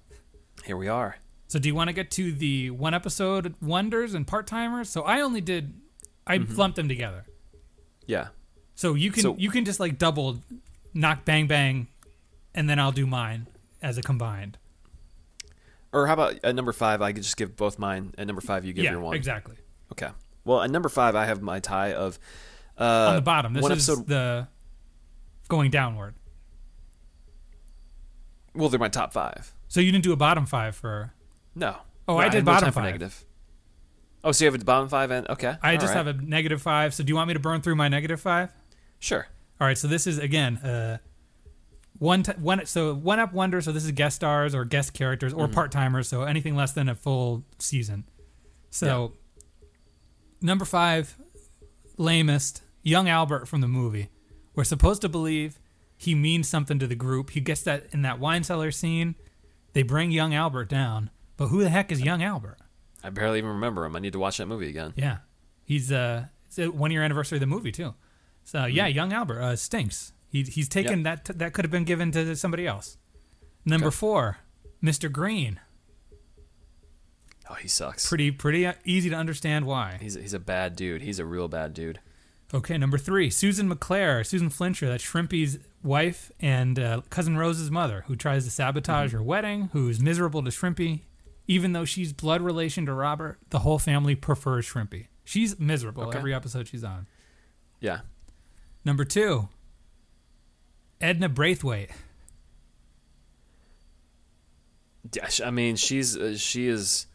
Speaker 1: Here we are.
Speaker 2: So, do you want to get to the one episode wonders and part timers? So, I only did, I mm-hmm. lumped them together.
Speaker 1: Yeah.
Speaker 2: So, you can
Speaker 1: So-
Speaker 2: you can just like double knock bang bang, and then I'll do mine as a combined.
Speaker 1: Or how about at number five? I could just give both mine. At number five, you give
Speaker 2: yeah,
Speaker 1: your one.
Speaker 2: exactly.
Speaker 1: Okay. Well, at number five, I have my tie of uh,
Speaker 2: On the bottom, this is
Speaker 1: episode.
Speaker 2: the going downward.
Speaker 1: well, they're my top five.
Speaker 2: So, you didn't do a bottom five for.
Speaker 1: No.
Speaker 2: Oh,
Speaker 1: No,
Speaker 2: I
Speaker 1: had
Speaker 2: did
Speaker 1: no
Speaker 2: bottom
Speaker 1: for
Speaker 2: five.
Speaker 1: negative. Oh, so you have a bottom five and okay.
Speaker 2: I
Speaker 1: all
Speaker 2: just
Speaker 1: right.
Speaker 2: have a negative five. So, do you want me to burn through my negative five?
Speaker 1: sure.
Speaker 2: All right, so this is again uh, one t- one so one up wonder. So this is guest stars or guest characters
Speaker 1: Mm-hmm.
Speaker 2: or part timers. So anything less than a full season. So number five, lamest young Albert from the movie. We're supposed to believe he means something to the group. He gets that in that wine cellar scene. They bring young Albert down, but who the heck is young Albert?
Speaker 1: I barely even remember him. I need to watch that movie again.
Speaker 2: Yeah, he's uh, it's a one year anniversary of the movie too. So yeah, young Albert uh, stinks. He, he's taken that that could have been given to somebody else. Number
Speaker 1: Okay.
Speaker 2: four, Mr. Green.
Speaker 1: Oh, he sucks.
Speaker 2: Pretty pretty uh, easy to understand why.
Speaker 1: He's a, he's a bad dude. He's a real bad dude.
Speaker 2: Okay, number three, Susan MacClare, Susan Flintshire, that's Shrimpy's wife and uh, cousin Rose's mother, who tries to sabotage
Speaker 1: Mm-hmm.
Speaker 2: her wedding, who's miserable to Shrimpy. Even though she's blood relation to Robert, the whole family prefers Shrimpy. She's miserable
Speaker 1: Okay.
Speaker 2: every episode she's on.
Speaker 1: Yeah.
Speaker 2: Number two, Edna Braithwaite.
Speaker 1: I mean, she's uh, she is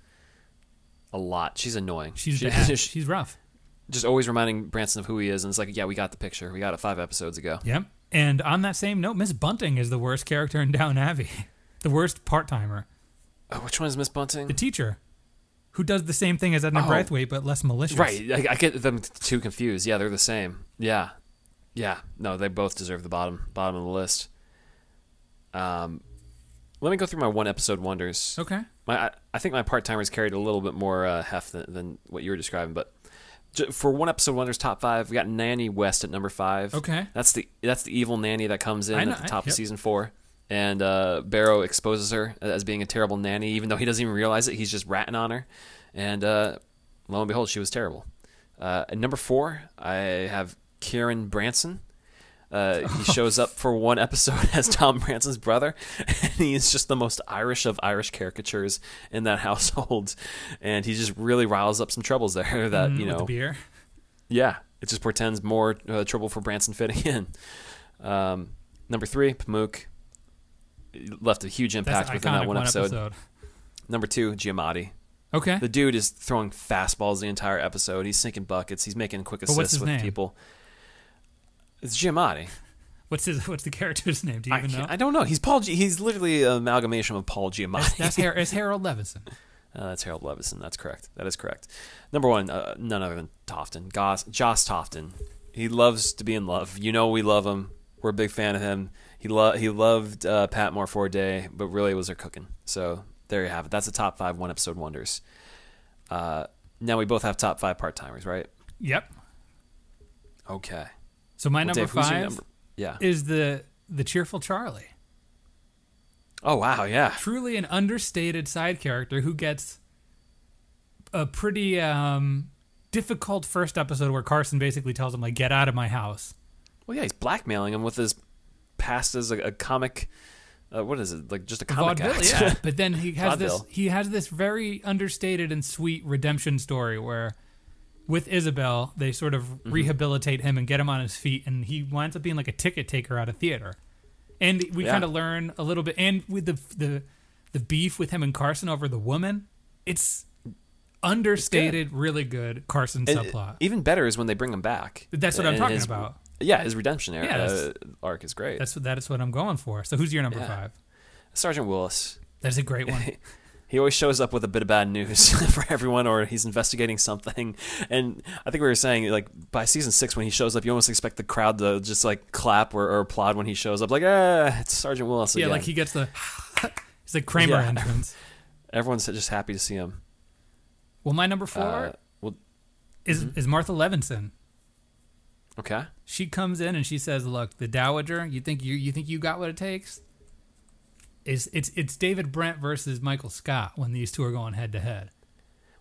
Speaker 1: a lot. She's annoying.
Speaker 2: She's
Speaker 1: She-
Speaker 2: bad. [laughs] She's rough.
Speaker 1: just always reminding Branson of who he is, and it's like, yeah, we got the picture. We got it five episodes ago.
Speaker 2: Yep. And on that same note, Miss Bunting is the worst character in Down Abbey. [laughs] The worst part timer.
Speaker 1: Oh, which one is Miss Bunting?
Speaker 2: The teacher. Who does the same thing as Edna
Speaker 1: Oh.
Speaker 2: Braithwaite but less malicious.
Speaker 1: Right, I, I get them too confused. Yeah, they're the same. Yeah, yeah. No, they both deserve the bottom bottom of the list. Um, let me go through my one episode wonders.
Speaker 2: Okay.
Speaker 1: My, I, I think my part timers carried a little bit more uh, heft than, than what you were describing, but j- for one episode wonders top five, we got Nanny West at number five.
Speaker 2: Okay.
Speaker 1: that's the that's the evil nanny that comes in
Speaker 2: know-
Speaker 1: at the top
Speaker 2: I-
Speaker 1: of season four, and uh, Barrow exposes her as being a terrible nanny, even though he doesn't even realize it. He's just ratting on her, and uh, lo and behold, she was terrible. Uh, at number four, I have Kieran Branson. Uh, [laughs] he shows up for one episode [laughs] as Tom Branson's brother, and he's just the most Irish of Irish caricatures in that [laughs] household, and he just really riles up some troubles there. That
Speaker 2: Mm,
Speaker 1: you
Speaker 2: with the
Speaker 1: know,
Speaker 2: beer.
Speaker 1: yeah, it just portends more uh, trouble for Branson fitting in. Um, number three, Pamuk left a huge impact
Speaker 2: an
Speaker 1: within that one
Speaker 2: one
Speaker 1: episode.
Speaker 2: episode.
Speaker 1: Number two, Giamatti.
Speaker 2: Okay.
Speaker 1: The dude is throwing fastballs the entire episode. He's sinking buckets. He's making quick assists with
Speaker 2: name?
Speaker 1: people. It's Giamatti. [laughs]
Speaker 2: What's his What's the character's name? Do you
Speaker 1: I,
Speaker 2: even know?
Speaker 1: I don't know. He's Paul. G- he's literally an amalgamation of Paul Giamatti.
Speaker 2: That's Har- it's [laughs] Harold Levinson.
Speaker 1: Uh, that's Harold Levison. That's correct. That is correct. Number one, uh, none other than Tufton. Goss, Joss Tufton. He loves to be in love. You know we love him. We're a big fan of him. He lo- he loved uh, Patmore Day, but really was her cooking. So there you have it. That's the top five one episode wonders. Uh, now we both have top five part timers, right?
Speaker 2: Yep.
Speaker 1: Okay.
Speaker 2: So my
Speaker 1: Well,
Speaker 2: number
Speaker 1: Dave,
Speaker 2: five
Speaker 1: number- Yeah.
Speaker 2: is the the cheerful Charlie.
Speaker 1: Oh wow, yeah.
Speaker 2: Truly an understated side character who gets a pretty um, difficult first episode where Carson basically tells him like, "Get out of my house."
Speaker 1: Well, yeah, he's blackmailing him with his past as a, a comic. Uh, what is it? Like just a comic
Speaker 2: vaudeville,
Speaker 1: act.
Speaker 2: yeah. [laughs] But then he has this he has this very understated and sweet redemption story where with Isobel they sort of
Speaker 1: Mm-hmm.
Speaker 2: rehabilitate him and get him on his feet and he winds up being like a ticket taker out of theater. And we
Speaker 1: Yeah.
Speaker 2: kind of learn a little bit and with the the the beef with him and Carson over the woman, it's understated, really good Carson
Speaker 1: And
Speaker 2: subplot.
Speaker 1: Even better is when they bring him back.
Speaker 2: That's what I'm talking
Speaker 1: his-
Speaker 2: about.
Speaker 1: Yeah, his redemption arc,
Speaker 2: Yeah,
Speaker 1: uh, arc is great.
Speaker 2: That's what that is what I'm going for. So who's your number
Speaker 1: Yeah.
Speaker 2: 5?
Speaker 1: Sergeant Willis.
Speaker 2: That's a great one. [laughs]
Speaker 1: He always shows up with a bit of bad news [laughs] for everyone, or he's investigating something. And I think we were saying, like, by season six, when he shows up, you almost expect the crowd to just like clap or, or applaud when he shows up. Like, ah, it's Sergeant Willis.
Speaker 2: yeah,
Speaker 1: again.
Speaker 2: like he gets the [sighs] it's like Kramer
Speaker 1: Yeah.
Speaker 2: entrance. [laughs]
Speaker 1: everyone's just happy to see him.
Speaker 2: Well, my number 4
Speaker 1: Uh, well,
Speaker 2: is is Martha Levinson.
Speaker 1: okay.
Speaker 2: She comes in and she says, "Look, the Dowager. You think you you think you got what it takes? Is it's it's David Brent versus Michael Scott when these two are going head to head.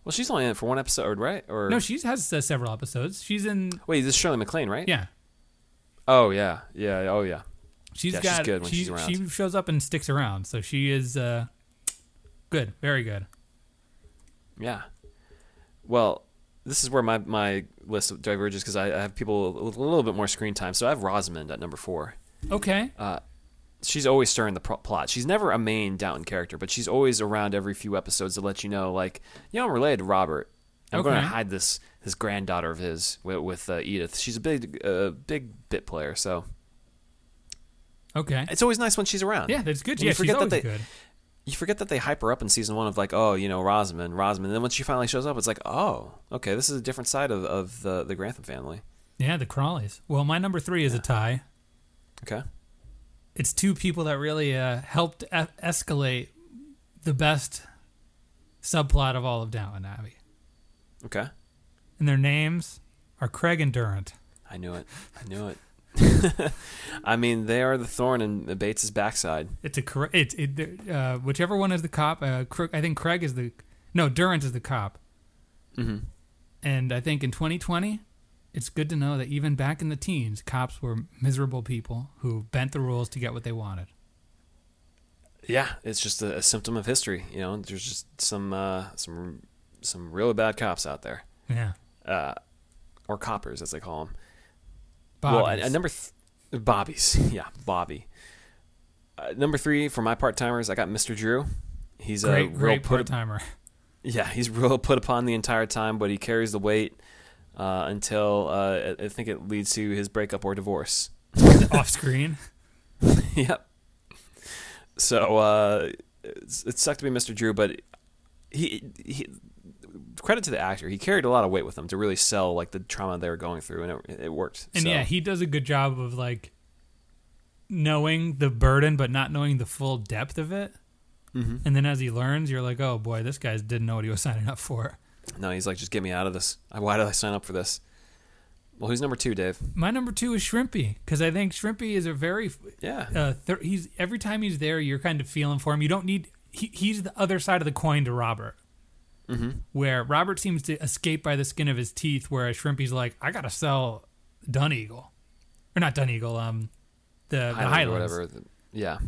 Speaker 1: Well, she's only in for one episode, right? Or
Speaker 2: No, she has uh, several episodes. She's in
Speaker 1: wait, this is Shirley MacLaine, right?
Speaker 2: yeah.
Speaker 1: Oh yeah, yeah. Oh yeah.
Speaker 2: She's
Speaker 1: Yeah, she's
Speaker 2: got
Speaker 1: good when
Speaker 2: she,
Speaker 1: she's around.
Speaker 2: she shows up and sticks around, so she is uh, good, very good.
Speaker 1: Yeah. Well, this is where my, my list diverges because I, I have people a little bit more screen time. So I have Rosamund at number four.
Speaker 2: Okay,
Speaker 1: She's always stirring the pro- plot. She's never a main Downton character, but she's always around every few episodes to let you know, like, you know, I'm related to Robert. I'm going to hide this this granddaughter of his with, with uh, Edith. She's a big uh, big bit player, so
Speaker 2: okay,
Speaker 1: it's always nice when she's around.
Speaker 2: yeah, that's good.
Speaker 1: And you
Speaker 2: Yeah, she's
Speaker 1: forget that
Speaker 2: always
Speaker 1: they-
Speaker 2: good.
Speaker 1: you forget that they hype her up in season one of like, oh, you know, Rosamund, Rosamund. And then when she finally shows up, it's like, oh, okay, this is a different side of, of the the Grantham family.
Speaker 2: Yeah, the Crawleys. Well, my number three is a tie.
Speaker 1: Okay.
Speaker 2: It's two people that really uh, helped e- escalate the best subplot of all of Downton Abbey,
Speaker 1: Okay.
Speaker 2: and their names are Craig and Durrant.
Speaker 1: I knew it. I knew it. [laughs] I mean, they are the thorn in Bates's backside.
Speaker 2: It's a cor- it, it uh, whichever one is the cop. Uh, I think Craig is the no Durrant is the cop,
Speaker 1: Mm-hmm.
Speaker 2: and I think in 2020, it's good to know that even back in the teens, cops were miserable people who bent the rules to get what they wanted.
Speaker 1: Yeah, it's just a, a symptom of history. You know, there's just some uh, some some really bad cops out there,
Speaker 2: Yeah,
Speaker 1: uh, or coppers as they call them.
Speaker 2: Bobbies.
Speaker 1: Well, at, at number th- Bobby's, [laughs] yeah, Bobby. Uh, number three for my part timers, I got Mr. Drew. He's a
Speaker 2: great,
Speaker 1: real
Speaker 2: great
Speaker 1: put
Speaker 2: part timer.
Speaker 1: Yeah, he's real put upon the entire time, but he carries the weight uh, until uh, I think it leads to his breakup or divorce. [laughs]
Speaker 2: off screen. [laughs]
Speaker 1: yep. So uh, it's, it sucked to be Mr. Drew, but he, he credit to the actor. He carried a lot of weight with him to really sell like the trauma they were going through, and it, it worked.
Speaker 2: And
Speaker 1: So,
Speaker 2: yeah, he does a good job of like knowing the burden, but not knowing the full depth of it.
Speaker 1: Mhm.
Speaker 2: And then as he learns, you're like, oh boy, this guy didn't know what he was signing up for.
Speaker 1: No, he's like, just get me out of this. Why did I sign up for this? Well, who's number two, Dave?
Speaker 2: My number two is Shrimpy because I think Shrimpy is a very
Speaker 1: Yeah,
Speaker 2: uh, th- he's every time he's there, you're kind of feeling for him. You don't need he, he's the other side of the coin to Robert.
Speaker 1: mm-hmm.
Speaker 2: Where Robert seems to escape by the skin of his teeth, whereas Shrimpy's like, I gotta sell Duneagle. or not Duneagle, um, the the
Speaker 1: Highland or
Speaker 2: Highlands,
Speaker 1: whatever. Yeah.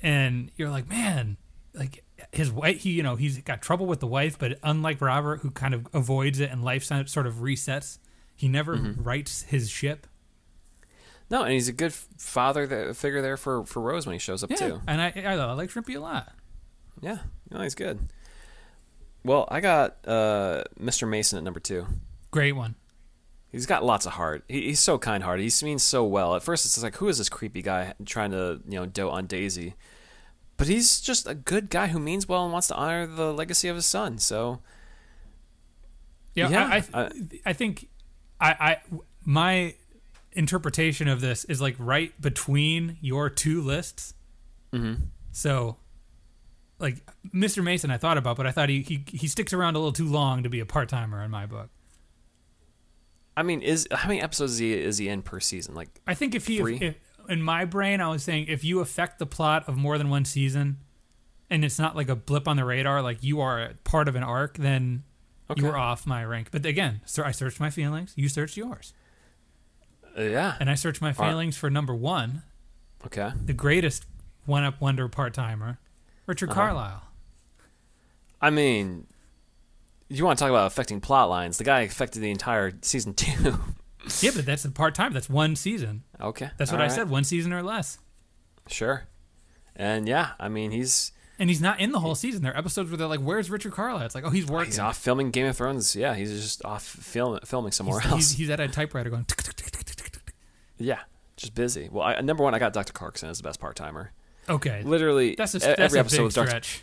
Speaker 2: and you're like, man, like his wife, he you know he's got trouble with the wife, but unlike Robert, who kind of avoids it and life sort of resets, he never
Speaker 1: Mm-hmm.
Speaker 2: rights his ship.
Speaker 1: No, and he's a good father that, figure there for, for Rose when he shows up
Speaker 2: Yeah,
Speaker 1: too.
Speaker 2: and I I, I like Shrimpy a lot.
Speaker 1: Yeah, no, he's good. Well, I got uh, Mr. Mason at number two.
Speaker 2: Great one.
Speaker 1: He's got lots of heart. He, he's so kind-hearted. He means so well. At first, it's just like, who is this creepy guy trying to, you know, dote on Daisy? But he's just a good guy who means well and wants to honor the legacy of his son. So,
Speaker 2: Yeah,
Speaker 1: Yeah,
Speaker 2: I, I,
Speaker 1: I-
Speaker 2: I think I, I my interpretation of this is like right between your two lists.
Speaker 1: mhm.
Speaker 2: So, like Mr. Mason, I thought about, but I thought he he, he sticks around a little too long to be a part timer in my book.
Speaker 1: I mean, is how many episodes is he is he in per season? Like,
Speaker 2: I think if he, if, in my brain, I was saying if you affect the plot of more than one season, and it's not like a blip on the radar, like you are part of an arc, then
Speaker 1: Okay.
Speaker 2: you are off my rank. But again, sir, I searched my feelings. You searched yours,
Speaker 1: uh, yeah,
Speaker 2: and I searched my
Speaker 1: All right.
Speaker 2: feelings for number one,
Speaker 1: okay.
Speaker 2: the greatest one-up wonder part-timer, Richard
Speaker 1: Uh-huh.
Speaker 2: Carlisle.
Speaker 1: I mean, you want to talk about affecting plot lines? The guy affected the entire season [laughs] two.
Speaker 2: Yeah, but that's a part-time. That's one season.
Speaker 1: okay,
Speaker 2: That's what
Speaker 1: all
Speaker 2: I
Speaker 1: right.
Speaker 2: said. One season or less.
Speaker 1: Sure, and yeah, I mean, he's
Speaker 2: And he's not in the whole season. There are episodes where they're like, "Where's Richard Carlisle?" It's like, "Oh, he's working.
Speaker 1: he's off filming Game of Thrones. Yeah, he's just off film, filming somewhere [laughs]
Speaker 2: He's,
Speaker 1: else.
Speaker 2: he's, he's at a typewriter going." tick, tick, tick.
Speaker 1: Yeah, just busy. Well, I, number one, I got Dr. Clarkson as the best part timer.
Speaker 2: Okay,
Speaker 1: Literally,
Speaker 2: that's a that's
Speaker 1: every
Speaker 2: a
Speaker 1: episode Dr.
Speaker 2: stretch.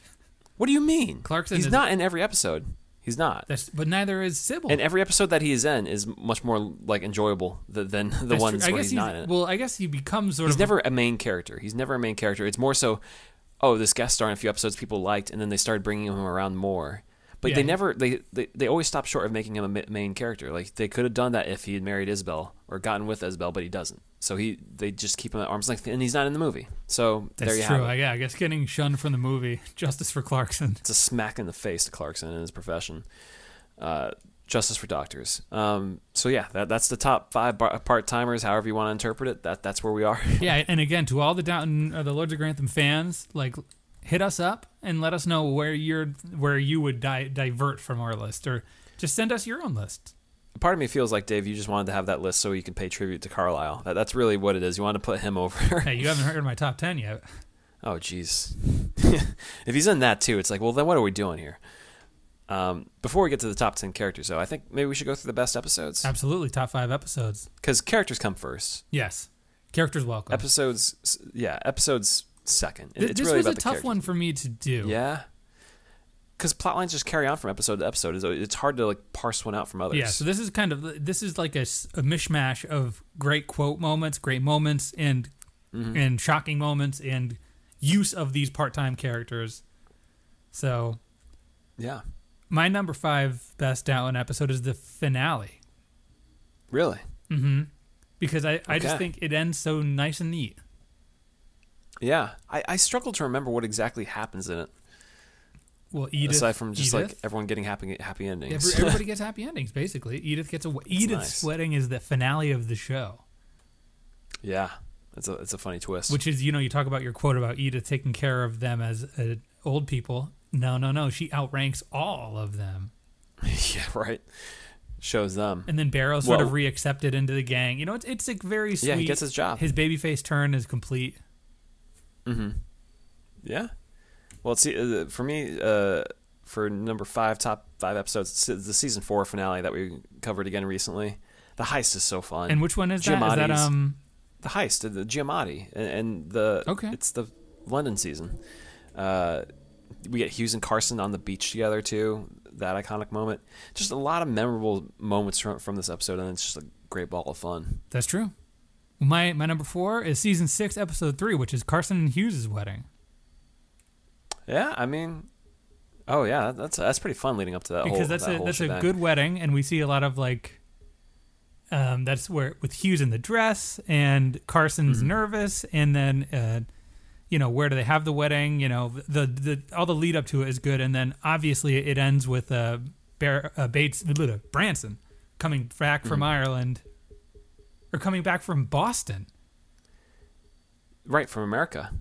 Speaker 1: What do you mean?
Speaker 2: Clarkson
Speaker 1: He's
Speaker 2: is-
Speaker 1: not in every episode. He's not.
Speaker 2: That's but neither is Sybil.
Speaker 1: And every episode that he is in is much more like enjoyable th- than [laughs] the
Speaker 2: That's
Speaker 1: ones
Speaker 2: true. I
Speaker 1: where
Speaker 2: guess
Speaker 1: he's, not in it.
Speaker 2: Well, I guess he becomes sort
Speaker 1: he's
Speaker 2: of
Speaker 1: never a main character. He's never a main character. It's more so, oh, this guest star in a few episodes people liked, and then they started bringing him around more. But
Speaker 2: Yeah.
Speaker 1: they never they, they they always stop short of making him a main character. Like they could have done that if he had married Isobel or gotten with Isobel, but he doesn't. So he they just keep him at arm's length, and he's not in the movie. So
Speaker 2: That's
Speaker 1: there you
Speaker 2: true.
Speaker 1: have it.
Speaker 2: I, yeah, I guess getting shunned from the movie. [laughs] Justice for Clarkson.
Speaker 1: It's a smack in the face to Clarkson and his profession. Uh, justice for doctors. Um, so yeah, that, that's the top five part timers. However you want to interpret it, that that's where we are. [laughs]
Speaker 2: yeah, and again, to all the Downton, uh, the Lords of Grantham fans, like hit us up and let us know where you're, where you would di- divert from our list, or just send us your own list.
Speaker 1: Part of me feels like Dave, you just wanted to have that list so you can pay tribute to Carlisle. That, that's really what it is. You want to put him over. [laughs]
Speaker 2: Hey, you haven't heard my top ten yet.
Speaker 1: oh, jeez. [laughs] if he's in that too, it's like, well, then what are we doing here? Um, before we get to the top ten characters, though, I think maybe we should go through the best episodes
Speaker 2: Absolutely, top five episodes.
Speaker 1: because characters come first.
Speaker 2: Yes, characters welcome.
Speaker 1: Episodes, yeah, episodes second. It-
Speaker 2: this
Speaker 1: really
Speaker 2: was
Speaker 1: about
Speaker 2: a
Speaker 1: the
Speaker 2: tough one for me to do.
Speaker 1: Yeah. Because plot lines just carry on from episode to episode. It's- It's hard to like parse one out from others.
Speaker 2: Yeah, so this is kind of this is like a mishmash of great quote moments, great moments, and
Speaker 1: Mm-hmm.
Speaker 2: and shocking moments, and use of these part-time characters. So
Speaker 1: yeah.
Speaker 2: my number five best Downton episode is the finale.
Speaker 1: Really?
Speaker 2: Mm-hmm. Because I, I just think it ends so nice and neat.
Speaker 1: Yeah. I, I struggle to remember what exactly happens in it,
Speaker 2: Well, Edith,
Speaker 1: aside from just like everyone getting happy happy endings.
Speaker 2: every- everybody [laughs] gets happy endings. Basically, Edith gets a w- Edith's
Speaker 1: nice.
Speaker 2: wedding is the finale of the show.
Speaker 1: yeah. It's a it's a funny twist.
Speaker 2: Which is, you know, you talk about your quote about Edith taking care of them as uh, old people. No, no, no. She outranks all of them. [laughs]
Speaker 1: yeah, right. Shows them.
Speaker 2: And then Barrow sort of
Speaker 1: Well-
Speaker 2: reaccepted into the gang. You know, it's it's a very sweet.
Speaker 1: Yeah, he gets his job.
Speaker 2: His babyface turn is complete.
Speaker 1: Mm-hmm. Yeah. Well, see, uh, for me, uh, for number five, top five episodes, the season four finale that we covered again recently. The heist is so fun.
Speaker 2: And which one is that? Is that um?
Speaker 1: the heist, the Giamatti, and, and the
Speaker 2: Okay.
Speaker 1: it's the London season. Uh, we get Hughes and Carson on the beach together too. That iconic moment. Just a lot of memorable moments from from this episode, and it's just a great ball of fun.
Speaker 2: That's true. My my number four is season six, episode three, which is Carson and Hughes' wedding.
Speaker 1: Yeah, I mean, oh yeah, that's that's pretty fun leading up to that
Speaker 2: because
Speaker 1: whole
Speaker 2: that's
Speaker 1: that
Speaker 2: a that's a good wedding, and we see a lot of like. Um, that's where with Hughes in the dress and Carson's
Speaker 1: Mm-hmm.
Speaker 2: nervous, and then uh, you know where do they have the wedding? You know the the all the lead up to it is good, and then obviously it ends with uh, Bear, uh Bates Branson coming back from
Speaker 1: Mm-hmm.
Speaker 2: Ireland are coming back from Boston.
Speaker 1: Right from America.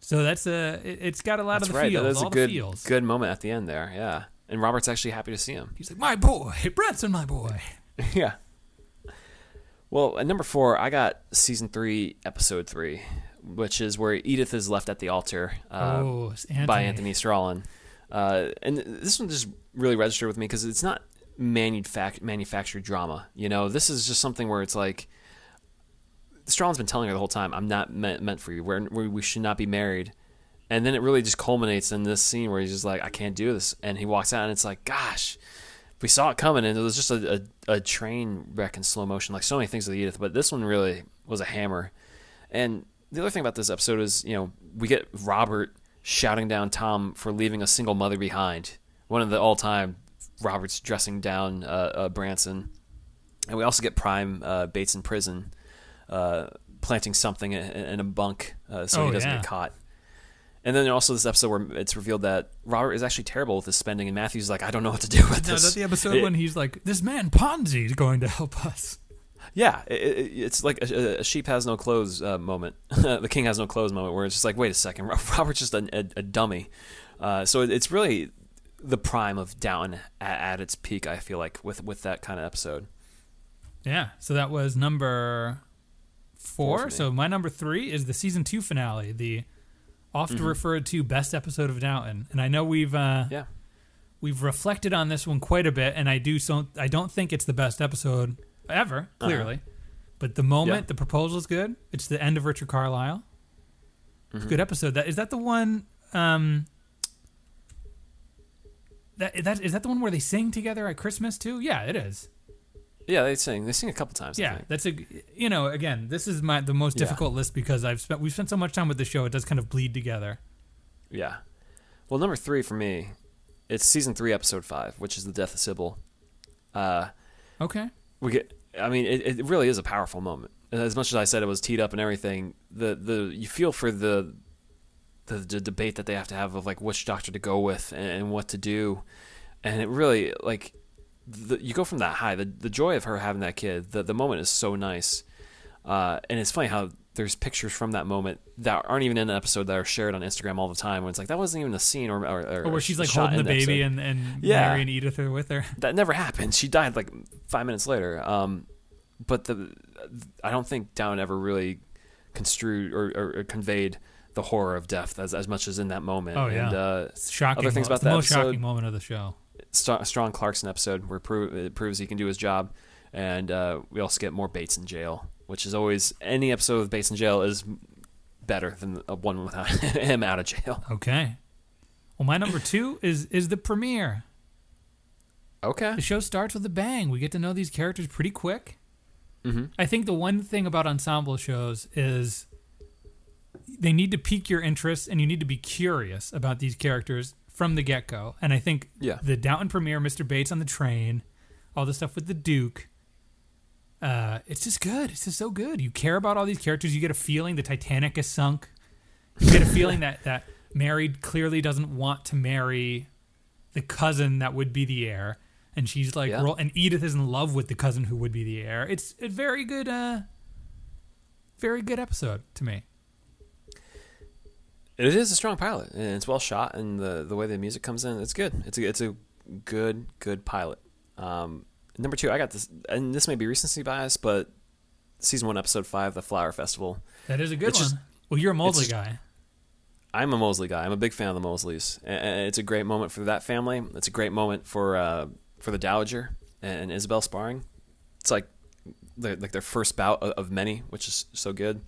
Speaker 2: So that's a it, it's got a lot
Speaker 1: That's
Speaker 2: of the
Speaker 1: right.
Speaker 2: feels,
Speaker 1: that is
Speaker 2: all
Speaker 1: a good
Speaker 2: feels.
Speaker 1: good moment at the end there. Yeah, and Robert's actually happy to see him.
Speaker 2: He's like, my boy, [laughs] Branson, my boy. [laughs]
Speaker 1: yeah. Well, at number four, I got season three, episode three, which is where Edith is left at the altar uh,
Speaker 2: oh, Anthony.
Speaker 1: by Anthony Strallan. Uh, and this one just really registered with me because it's not manufac- manufactured drama. You know, this is just something where it's like Strallan's been telling her the whole time, "I'm not meant, meant for you. We're, we we should not be married." And then it really just culminates in this scene where he's just like, "I can't do this," and he walks out, and it's like, "Gosh." We saw it coming, and it was just a, a, a train wreck in slow motion, like so many things with Edith. But this one really was a hammer. And the other thing about this episode is, you know, we get Robert shouting down Tom for leaving a single mother behind. One of the all-time Roberts dressing down uh, uh, Branson, and we also get Prime uh, Bates in prison, uh, planting something in, in a bunk uh, so
Speaker 2: Oh,
Speaker 1: he doesn't
Speaker 2: yeah.
Speaker 1: get caught. And then also this episode where it's revealed that Robert is actually terrible with his spending, and Matthew's like, I don't know what to do with
Speaker 2: No,
Speaker 1: this.
Speaker 2: is that the episode
Speaker 1: It-
Speaker 2: when he's like, "This man Ponzi is going to help us."
Speaker 1: Yeah, it, it, it's like a, a sheep has no clothes uh, moment. [laughs] the king has no clothes moment, where it's just like, wait a second, [laughs] Robert's just a, a, a dummy. Uh, so it, it's really the prime of Down at, at its peak. I feel like with with that kind of episode.
Speaker 2: Yeah. So that was number four.
Speaker 1: Four
Speaker 2: so my number three is the season two finale, the often
Speaker 1: Mm-hmm.
Speaker 2: referred to best episode of Downton. And I know we've uh,
Speaker 1: Yeah,
Speaker 2: we've reflected on this one quite a bit, and I do so. I don't think it's the best episode ever, clearly. But the moment
Speaker 1: Uh-huh. Yeah.
Speaker 2: the proposal is good. It's the end of Richard Carlisle. It's
Speaker 1: Mm-hmm.
Speaker 2: a good episode. That is that the one. Um, that that is that the one where they sing together at Christmas too? Yeah, it is.
Speaker 1: Yeah, they sing. They sing a couple times.
Speaker 2: Yeah, that's a you know again this is my the most
Speaker 1: Yeah.
Speaker 2: difficult list because I've spent we've spent so much time with the show it does kind of bleed together.
Speaker 1: yeah. Well, number three for me, it's season three, episode five, which is the death of Sybil. Uh,
Speaker 2: Okay.
Speaker 1: we get i mean it, it really is a powerful moment as much as i said it was teed up and everything the the you feel for the the, the debate that they have to have of like which doctor to go with and, and what to do and it really like the, you go from that high the, the joy of her having that kid the, the moment is so nice uh, and it's funny how there's pictures from that moment that aren't even in an episode that are shared on instagram all the time when it's like that wasn't even a scene or, or, or
Speaker 2: Or where she's like holding the baby
Speaker 1: episode
Speaker 2: and and
Speaker 1: Yeah.
Speaker 2: Mary and Edith are with her. [laughs]
Speaker 1: that never happened. She died like five minutes later. Um, but the I don't think Down ever really construed or, or, conveyed the horror of death as, as much as in that moment.
Speaker 2: Oh, yeah.
Speaker 1: And uh,
Speaker 2: shocking.
Speaker 1: Other things about
Speaker 2: the
Speaker 1: that
Speaker 2: most
Speaker 1: episode-
Speaker 2: shocking moment of the show.
Speaker 1: St- Strong Clarkson episode where pro- it proves he can do his job, and uh, we also get more Bates in jail, which is always any episode with Bates in jail is better than a one without [laughs] him out of jail.
Speaker 2: Okay. Well, my number two is is the premiere.
Speaker 1: Okay.
Speaker 2: The show starts with a bang. We get to know these characters pretty quick.
Speaker 1: Mm-hmm.
Speaker 2: I think the one thing about ensemble shows is they need to pique your interest and you need to be curious about these characters from the get go. And I think
Speaker 1: Yeah.
Speaker 2: the Downton premiere, Mr. Bates on the train, all the stuff with the Duke, uh, it's just good. It's just so good. You care about all these characters. You get a feeling the Titanic is sunk. You get a feeling that that Mary clearly doesn't want to marry the cousin that would be the heir, and she's like,
Speaker 1: Yeah.
Speaker 2: and Edith is in love with the cousin who would be the heir. It's a very good, uh, very good episode to me.
Speaker 1: It is a strong pilot, and it's well shot, and the the way the music comes in, it's good. It's a it's a good good pilot. Um, number two, I got this, and this may be recency bias, but season one, episode five, the Flower Festival.
Speaker 2: That is a good
Speaker 1: It's
Speaker 2: one.
Speaker 1: just-
Speaker 2: well, you're a
Speaker 1: Molesley
Speaker 2: guy.
Speaker 1: I'm a Molesley guy. I'm a big fan of the Molesleys, and it's a great moment for that family. It's a great moment for uh, for the Dowager and Isobel sparring. It's like their, like their first bout of many, which is so good.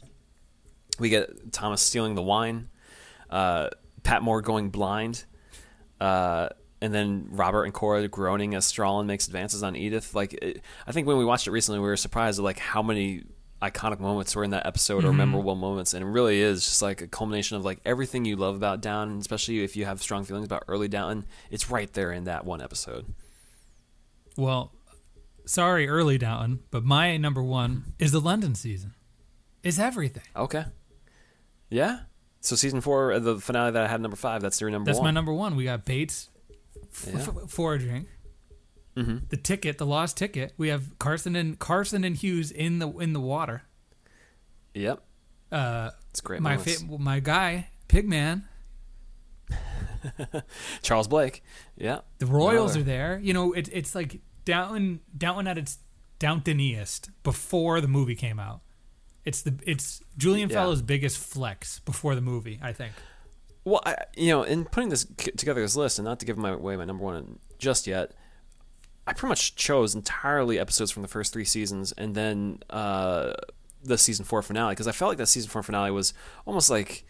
Speaker 1: We get Thomas stealing the wine, uh, Patmore going blind, uh, and then Robert and Cora groaning as Strallan makes advances on Edith. Like it, I think when we watched it recently, we were surprised at like how many iconic moments were in that episode or memorable moments, and it really is just like a culmination of like everything you love about Down, especially if you have strong feelings about early Down. It's right there in that one episode.
Speaker 2: Well, sorry, early Down, but my number one is the London season. Is everything.
Speaker 1: Okay, yeah. So season four, uh, the finale that I had number five, that's your number one.
Speaker 2: That's
Speaker 1: one.
Speaker 2: my number one. We got Bates f-
Speaker 1: Yeah.
Speaker 2: f- foraging.
Speaker 1: Mm-hmm.
Speaker 2: The ticket, the lost ticket. We have Carson and Carson and Hughes in the in the water.
Speaker 1: Yep.
Speaker 2: Uh,
Speaker 1: It's great.
Speaker 2: my fa- my guy, Pigman. [laughs]
Speaker 1: Charles Blake. Yeah.
Speaker 2: The Royals
Speaker 1: Another.
Speaker 2: are there. You know, it, it's like Downton Downton at its Downtoniest before the movie came out. It's the it's Julian
Speaker 1: Yeah.
Speaker 2: Fellowes' biggest flex before the movie, I think.
Speaker 1: Well, I, you know, in putting this together, this list, and not to give my away my number one just yet, I pretty much chose entirely episodes from the first three seasons, and then uh, the season four finale because I felt like that season four finale was almost like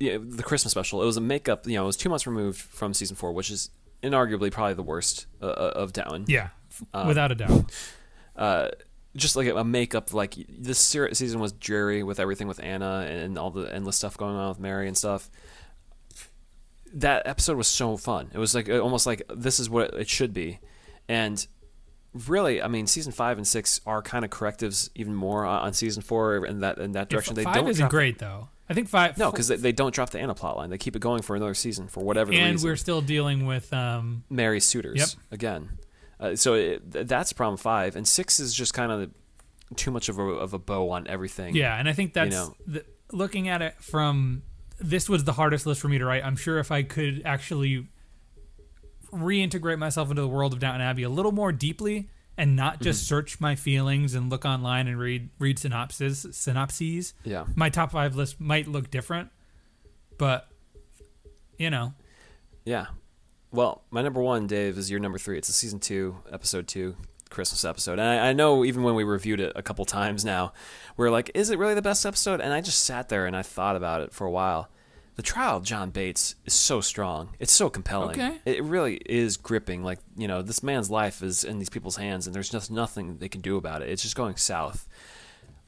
Speaker 1: you know, the Christmas special. It was a makeup. You know, it was two months removed from season four, which is inarguably probably the worst uh, uh, of Down.
Speaker 2: Yeah,
Speaker 1: Uh,
Speaker 2: without a doubt. [laughs]
Speaker 1: uh, just like a makeup like this season was dreary with everything with Anna and all the endless stuff going on with Mary and stuff. That episode was so fun. It was like almost like this is what it should be, and really, I mean, season five and six are kind of correctives even more on, on season four in that in that direction. They
Speaker 2: five
Speaker 1: don't
Speaker 2: isn't
Speaker 1: drop,
Speaker 2: great though. I think five.
Speaker 1: No, because they, they don't drop the Anna plot line. They keep it going for another season for whatever
Speaker 2: and
Speaker 1: reason.
Speaker 2: we're still dealing with um,
Speaker 1: Mary's suitors
Speaker 2: Yep.
Speaker 1: again. Uh, so it, that's problem five, and six is just kind of too much of a, of a bow on everything.
Speaker 2: Yeah, and I think that's
Speaker 1: know.
Speaker 2: the, looking at it from this was the hardest list for me to write. I'm sure if I could actually reintegrate myself into the world of Downton Abbey a little more deeply and not just
Speaker 1: Mm-hmm.
Speaker 2: search my feelings and look online and read read synopses synopses,
Speaker 1: yeah,
Speaker 2: my top five list might look different. But you know,
Speaker 1: yeah. Well, my number one, Dave, is your number three. It's a season two, episode two, Christmas episode. And I, I know even when we reviewed it a couple times now, we're like, is it really the best episode? And I just sat there and I thought about it for a while. The trial of John Bates is so strong. It's so compelling.
Speaker 2: Okay.
Speaker 1: It really is gripping. Like, you know, this man's life is in these people's hands and there's just nothing they can do about it. It's just going south.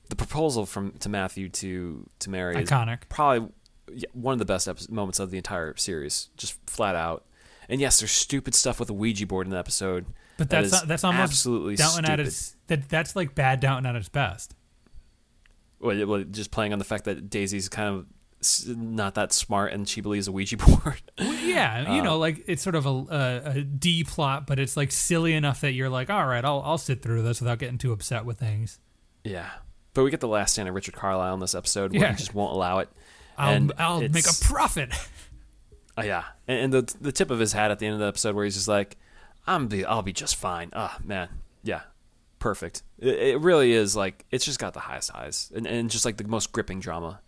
Speaker 1: The proposal from to Matthew to to Mary is
Speaker 2: iconic.
Speaker 1: probably one of the best moments of the entire series, just flat out. And yes, there's stupid stuff with the Ouija board in the episode.
Speaker 2: But that's
Speaker 1: is
Speaker 2: not, that's almost
Speaker 1: absolutely
Speaker 2: Downton at
Speaker 1: stupid.
Speaker 2: its that that's like bad Downton at its best.
Speaker 1: Well, well, just playing on the fact that Daisy's kind of not that smart and she believes a Ouija [laughs] board.
Speaker 2: Well, yeah, you
Speaker 1: Uh,
Speaker 2: know, like it's sort of a, a, a D plot, but it's like silly enough that you're like, all right, I'll I'll sit through this without getting too upset with things.
Speaker 1: yeah, but we get the last stand of Richard Carlisle in this episode where
Speaker 2: Yeah.
Speaker 1: he just won't allow it.
Speaker 2: I'll
Speaker 1: And
Speaker 2: I'll make a profit. [laughs]
Speaker 1: Oh, yeah, and, and the the tip of his hat at the end of the episode where he's just like, "I'm be, I'll be just fine." Ah, man, yeah, perfect. It, it really is like it's just got the highest highs and, and just like the most gripping drama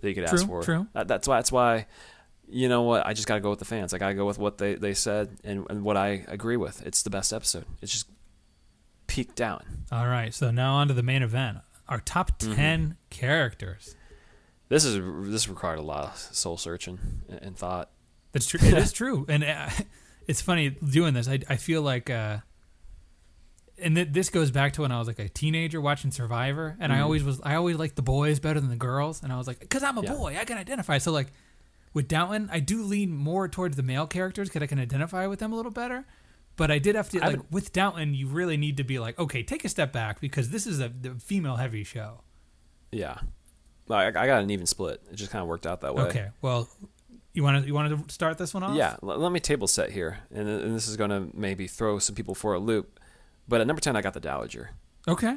Speaker 1: that you could ask for.
Speaker 2: true.
Speaker 1: That, that's why. That's why. You know what? I just got to go with the fans. I got to go with what they, they said and, and what I agree with. It's the best episode. It's just peaked down.
Speaker 2: All right, so now on to the main event. Our top
Speaker 1: Mm-hmm.
Speaker 2: 10 characters.
Speaker 1: This is this required a lot of soul searching and, and thought.
Speaker 2: That's true. It is [laughs] true, and uh, [laughs] it's funny doing this. I I feel like, uh, and th- this goes back to when I was like a teenager watching Survivor, and I
Speaker 1: Mhm.
Speaker 2: always was I always liked the boys better than the girls, and I was like, because I'm a
Speaker 1: Yeah.
Speaker 2: boy, I can identify. So like with Downton, I do lean more towards the male characters because I can identify with them a little better. But I did have to
Speaker 1: I
Speaker 2: like
Speaker 1: would-
Speaker 2: with Downton, you really need to be like, okay, take a step back because this is a, the female heavy show.
Speaker 1: Yeah, I, I got an even split. It just kind of worked out that way.
Speaker 2: Okay, well, you want to you want to start this one off?
Speaker 1: Yeah, l- let me table set here, and, and this is going to maybe throw some people for a loop. But at number ten, I got the Dowager.
Speaker 2: Okay.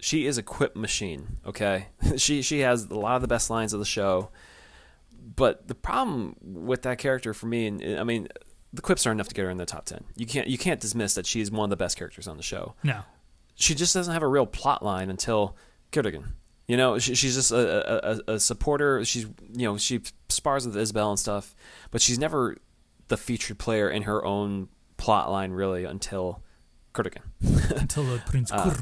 Speaker 1: She is a quip machine. Okay, [laughs] she she has a lot of the best lines of the show. But the problem with that character for me, and I mean, the quips are enough to get her in the top ten. You can't you can't dismiss that she's one of the best characters on the show.
Speaker 2: No.
Speaker 1: She just doesn't have a real plot line until Kuragin. You know, she, she's just a, a, a supporter. She's you know she spars with Isobel and stuff, but she's never the featured player in her own plot line really until Kuragin. [laughs]
Speaker 2: Until the Prince
Speaker 1: Uh,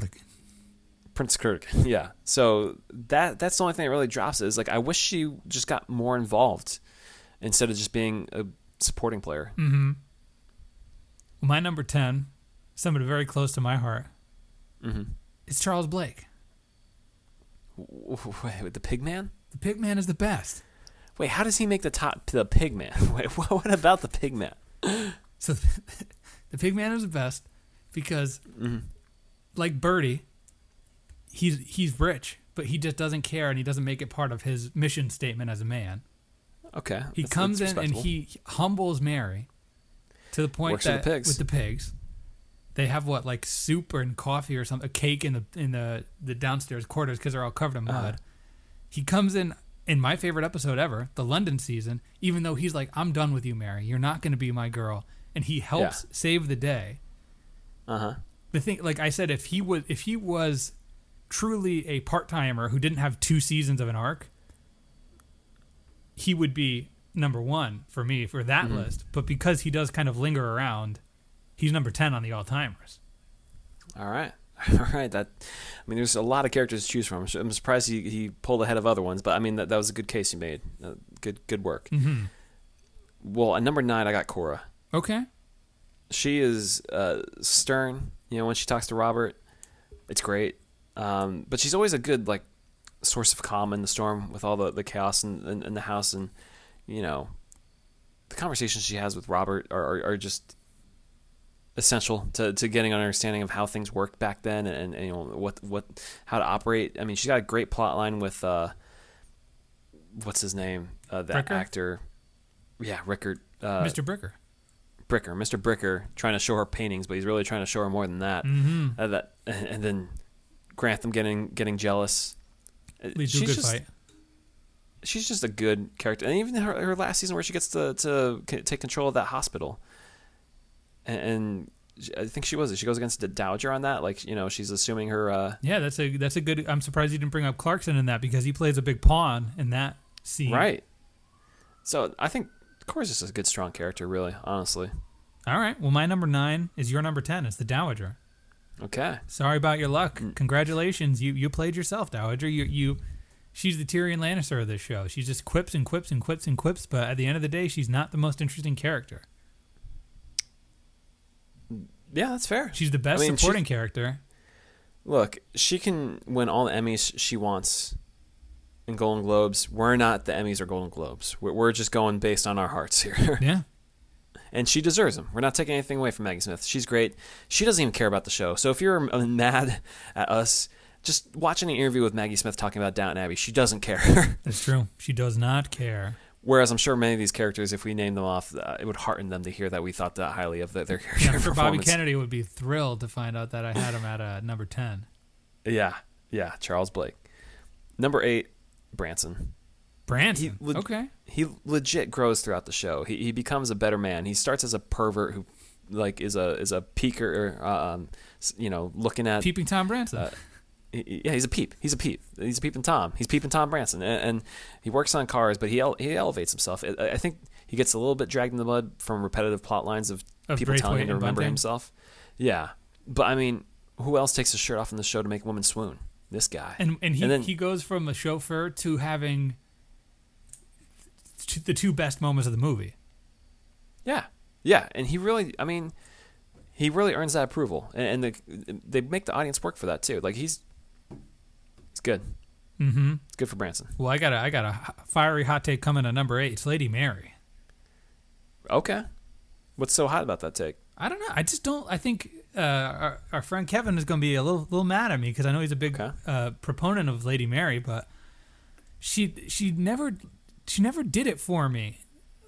Speaker 1: Prince Kuragin, [laughs] yeah. So that that's the only thing that really drops it. Is like I wish she just got more involved instead of just being a supporting player.
Speaker 2: Mm-hmm. My number 10, somebody very close to my heart,
Speaker 1: Mm-hmm.
Speaker 2: is Charles Blake.
Speaker 1: Wait, with the Pigman?
Speaker 2: The Pigman is the best.
Speaker 1: Wait, how does he make the top? The Pigman. [laughs] Wait, what, about the Pigman?
Speaker 2: So [laughs] the Pigman is the best because,
Speaker 1: Mm-hmm.
Speaker 2: like Bertie, he's he's rich, but he just doesn't care and he doesn't make it part of his mission statement as a man.
Speaker 1: Okay,
Speaker 2: He
Speaker 1: that's-
Speaker 2: comes
Speaker 1: that's
Speaker 2: in and he humbles Mary to the point
Speaker 1: Works
Speaker 2: that
Speaker 1: the pigs.
Speaker 2: with the pigs, they have what like soup and coffee or something, a cake in the in the the downstairs quarters because they're all covered in mud.
Speaker 1: Uh-huh.
Speaker 2: He comes in in my favorite episode ever, the London season. Even though he's like, "I'm done with you, Mary. You're not going to be my girl," and he helps save the day.
Speaker 1: Uh huh.
Speaker 2: The thing, like I said, if he was if he was truly a part timer who didn't have two seasons of an arc, he would be number one for me for that
Speaker 1: Mm-hmm.
Speaker 2: list. But because he does kind of linger around, he's number ten on the all timers.
Speaker 1: All right. [laughs] All right. That. I mean, there's a lot of characters to choose from. I'm surprised he, he pulled ahead of other ones, but I mean that, that was a good case he made. Uh, good good work.
Speaker 2: Mm-hmm.
Speaker 1: Well, at number nine, I got Cora.
Speaker 2: Okay.
Speaker 1: She is uh, stern. You know, when she talks to Robert, it's great. Um, but she's always a good like source of calm in the storm with all the, the chaos in, in, in the house, and you know, the conversations she has with Robert are, are, are just essential to, to getting an understanding of how things worked back then and, and you know what what how to operate. I mean, she's got a great plot line with uh, what's his name, uh, that
Speaker 2: Bricker?
Speaker 1: actor. Yeah, Rickard. Uh,
Speaker 2: Mr. Bricker.
Speaker 1: Bricker, Mr. Bricker, trying to show her paintings, but he's really trying to show her more than that.
Speaker 2: Mm-hmm.
Speaker 1: Uh, that and, and then Grantham getting getting jealous. Uh,
Speaker 2: Leads to a
Speaker 1: she's
Speaker 2: good
Speaker 1: just
Speaker 2: fight.
Speaker 1: she's just a good character, and even her, her last season where she gets to to take control of that hospital, and, I think she was. She goes against the Dowager on that, like you know she's assuming her. Uh,
Speaker 2: Yeah, that's a that's a good. I'm surprised you didn't bring up Clarkson in that because he plays a big pawn in that scene.
Speaker 1: right. So I think Cora's just a good, strong character, really, honestly.
Speaker 2: All right. Well, my number nine is your number ten. It's the Dowager.
Speaker 1: Okay.
Speaker 2: Sorry about your luck.
Speaker 1: Mm.
Speaker 2: Congratulations, you you played yourself, Dowager. You you. She's the Tyrion Lannister of this show. She just quips and quips and quips and quips, but at the end of the day, she's not the most interesting character.
Speaker 1: Yeah, that's fair.
Speaker 2: She's the best
Speaker 1: I mean, she-
Speaker 2: supporting character.
Speaker 1: Look, she can win all the Emmys she wants in Golden Globes. We're not the Emmys or Golden Globes. We're, we're just going based on our hearts here. [laughs]
Speaker 2: Yeah.
Speaker 1: and she deserves them. We're not taking anything away from Maggie Smith. She's great. She doesn't even care about the show. So if you're [laughs] mad at us, just watch an interview with Maggie Smith talking about Downton Abbey. She doesn't care. [laughs]
Speaker 2: That's true. She does not care.
Speaker 1: Whereas I'm sure many of these characters, if we name them off, uh, it would hearten them to hear that we thought that highly of their, their character
Speaker 2: Yeah, I'm Bobby. Kennedy would be thrilled to find out that I had him at uh, number ten.
Speaker 1: Yeah, yeah, Charles Blake. Number eight, Branson.
Speaker 2: Branson.
Speaker 1: He would-
Speaker 2: okay.
Speaker 1: he legit grows throughout the show. He he becomes a better man. He starts as a pervert who like is a is a peeker, um, you know, looking at.
Speaker 2: Peeping Tom Branson.
Speaker 1: Uh, [laughs] yeah, he's a peep. He's a peep. He's a peeping Tom. He's peeping Tom Branson, and, and he works on cars, but he ele- he elevates himself. I, I think he gets a little bit dragged in the mud from repetitive plot lines of,
Speaker 2: Of
Speaker 1: people telling him to remember
Speaker 2: Bunting.
Speaker 1: himself. Yeah, but I mean, who else takes his shirt off in the show to make a woman swoon? This guy.
Speaker 2: and and he
Speaker 1: And then-
Speaker 2: he goes from a chauffeur to having the two best moments of the movie.
Speaker 1: Yeah, yeah, and he really, I mean he really earns that approval, and, and the, they make the audience work for that too. Like he's, good.
Speaker 2: Mm-hmm.
Speaker 1: It's good for Branson.
Speaker 2: Well, I got a I got a fiery hot take coming at number eight. It's Lady Mary.
Speaker 1: Okay, what's so hot about that take?
Speaker 2: I don't know. I just don't. I think uh, our, our friend Kevin is going to be a little little mad at me because I know he's a big
Speaker 1: Okay.
Speaker 2: uh, proponent of Lady Mary, but she she never she never did it for me.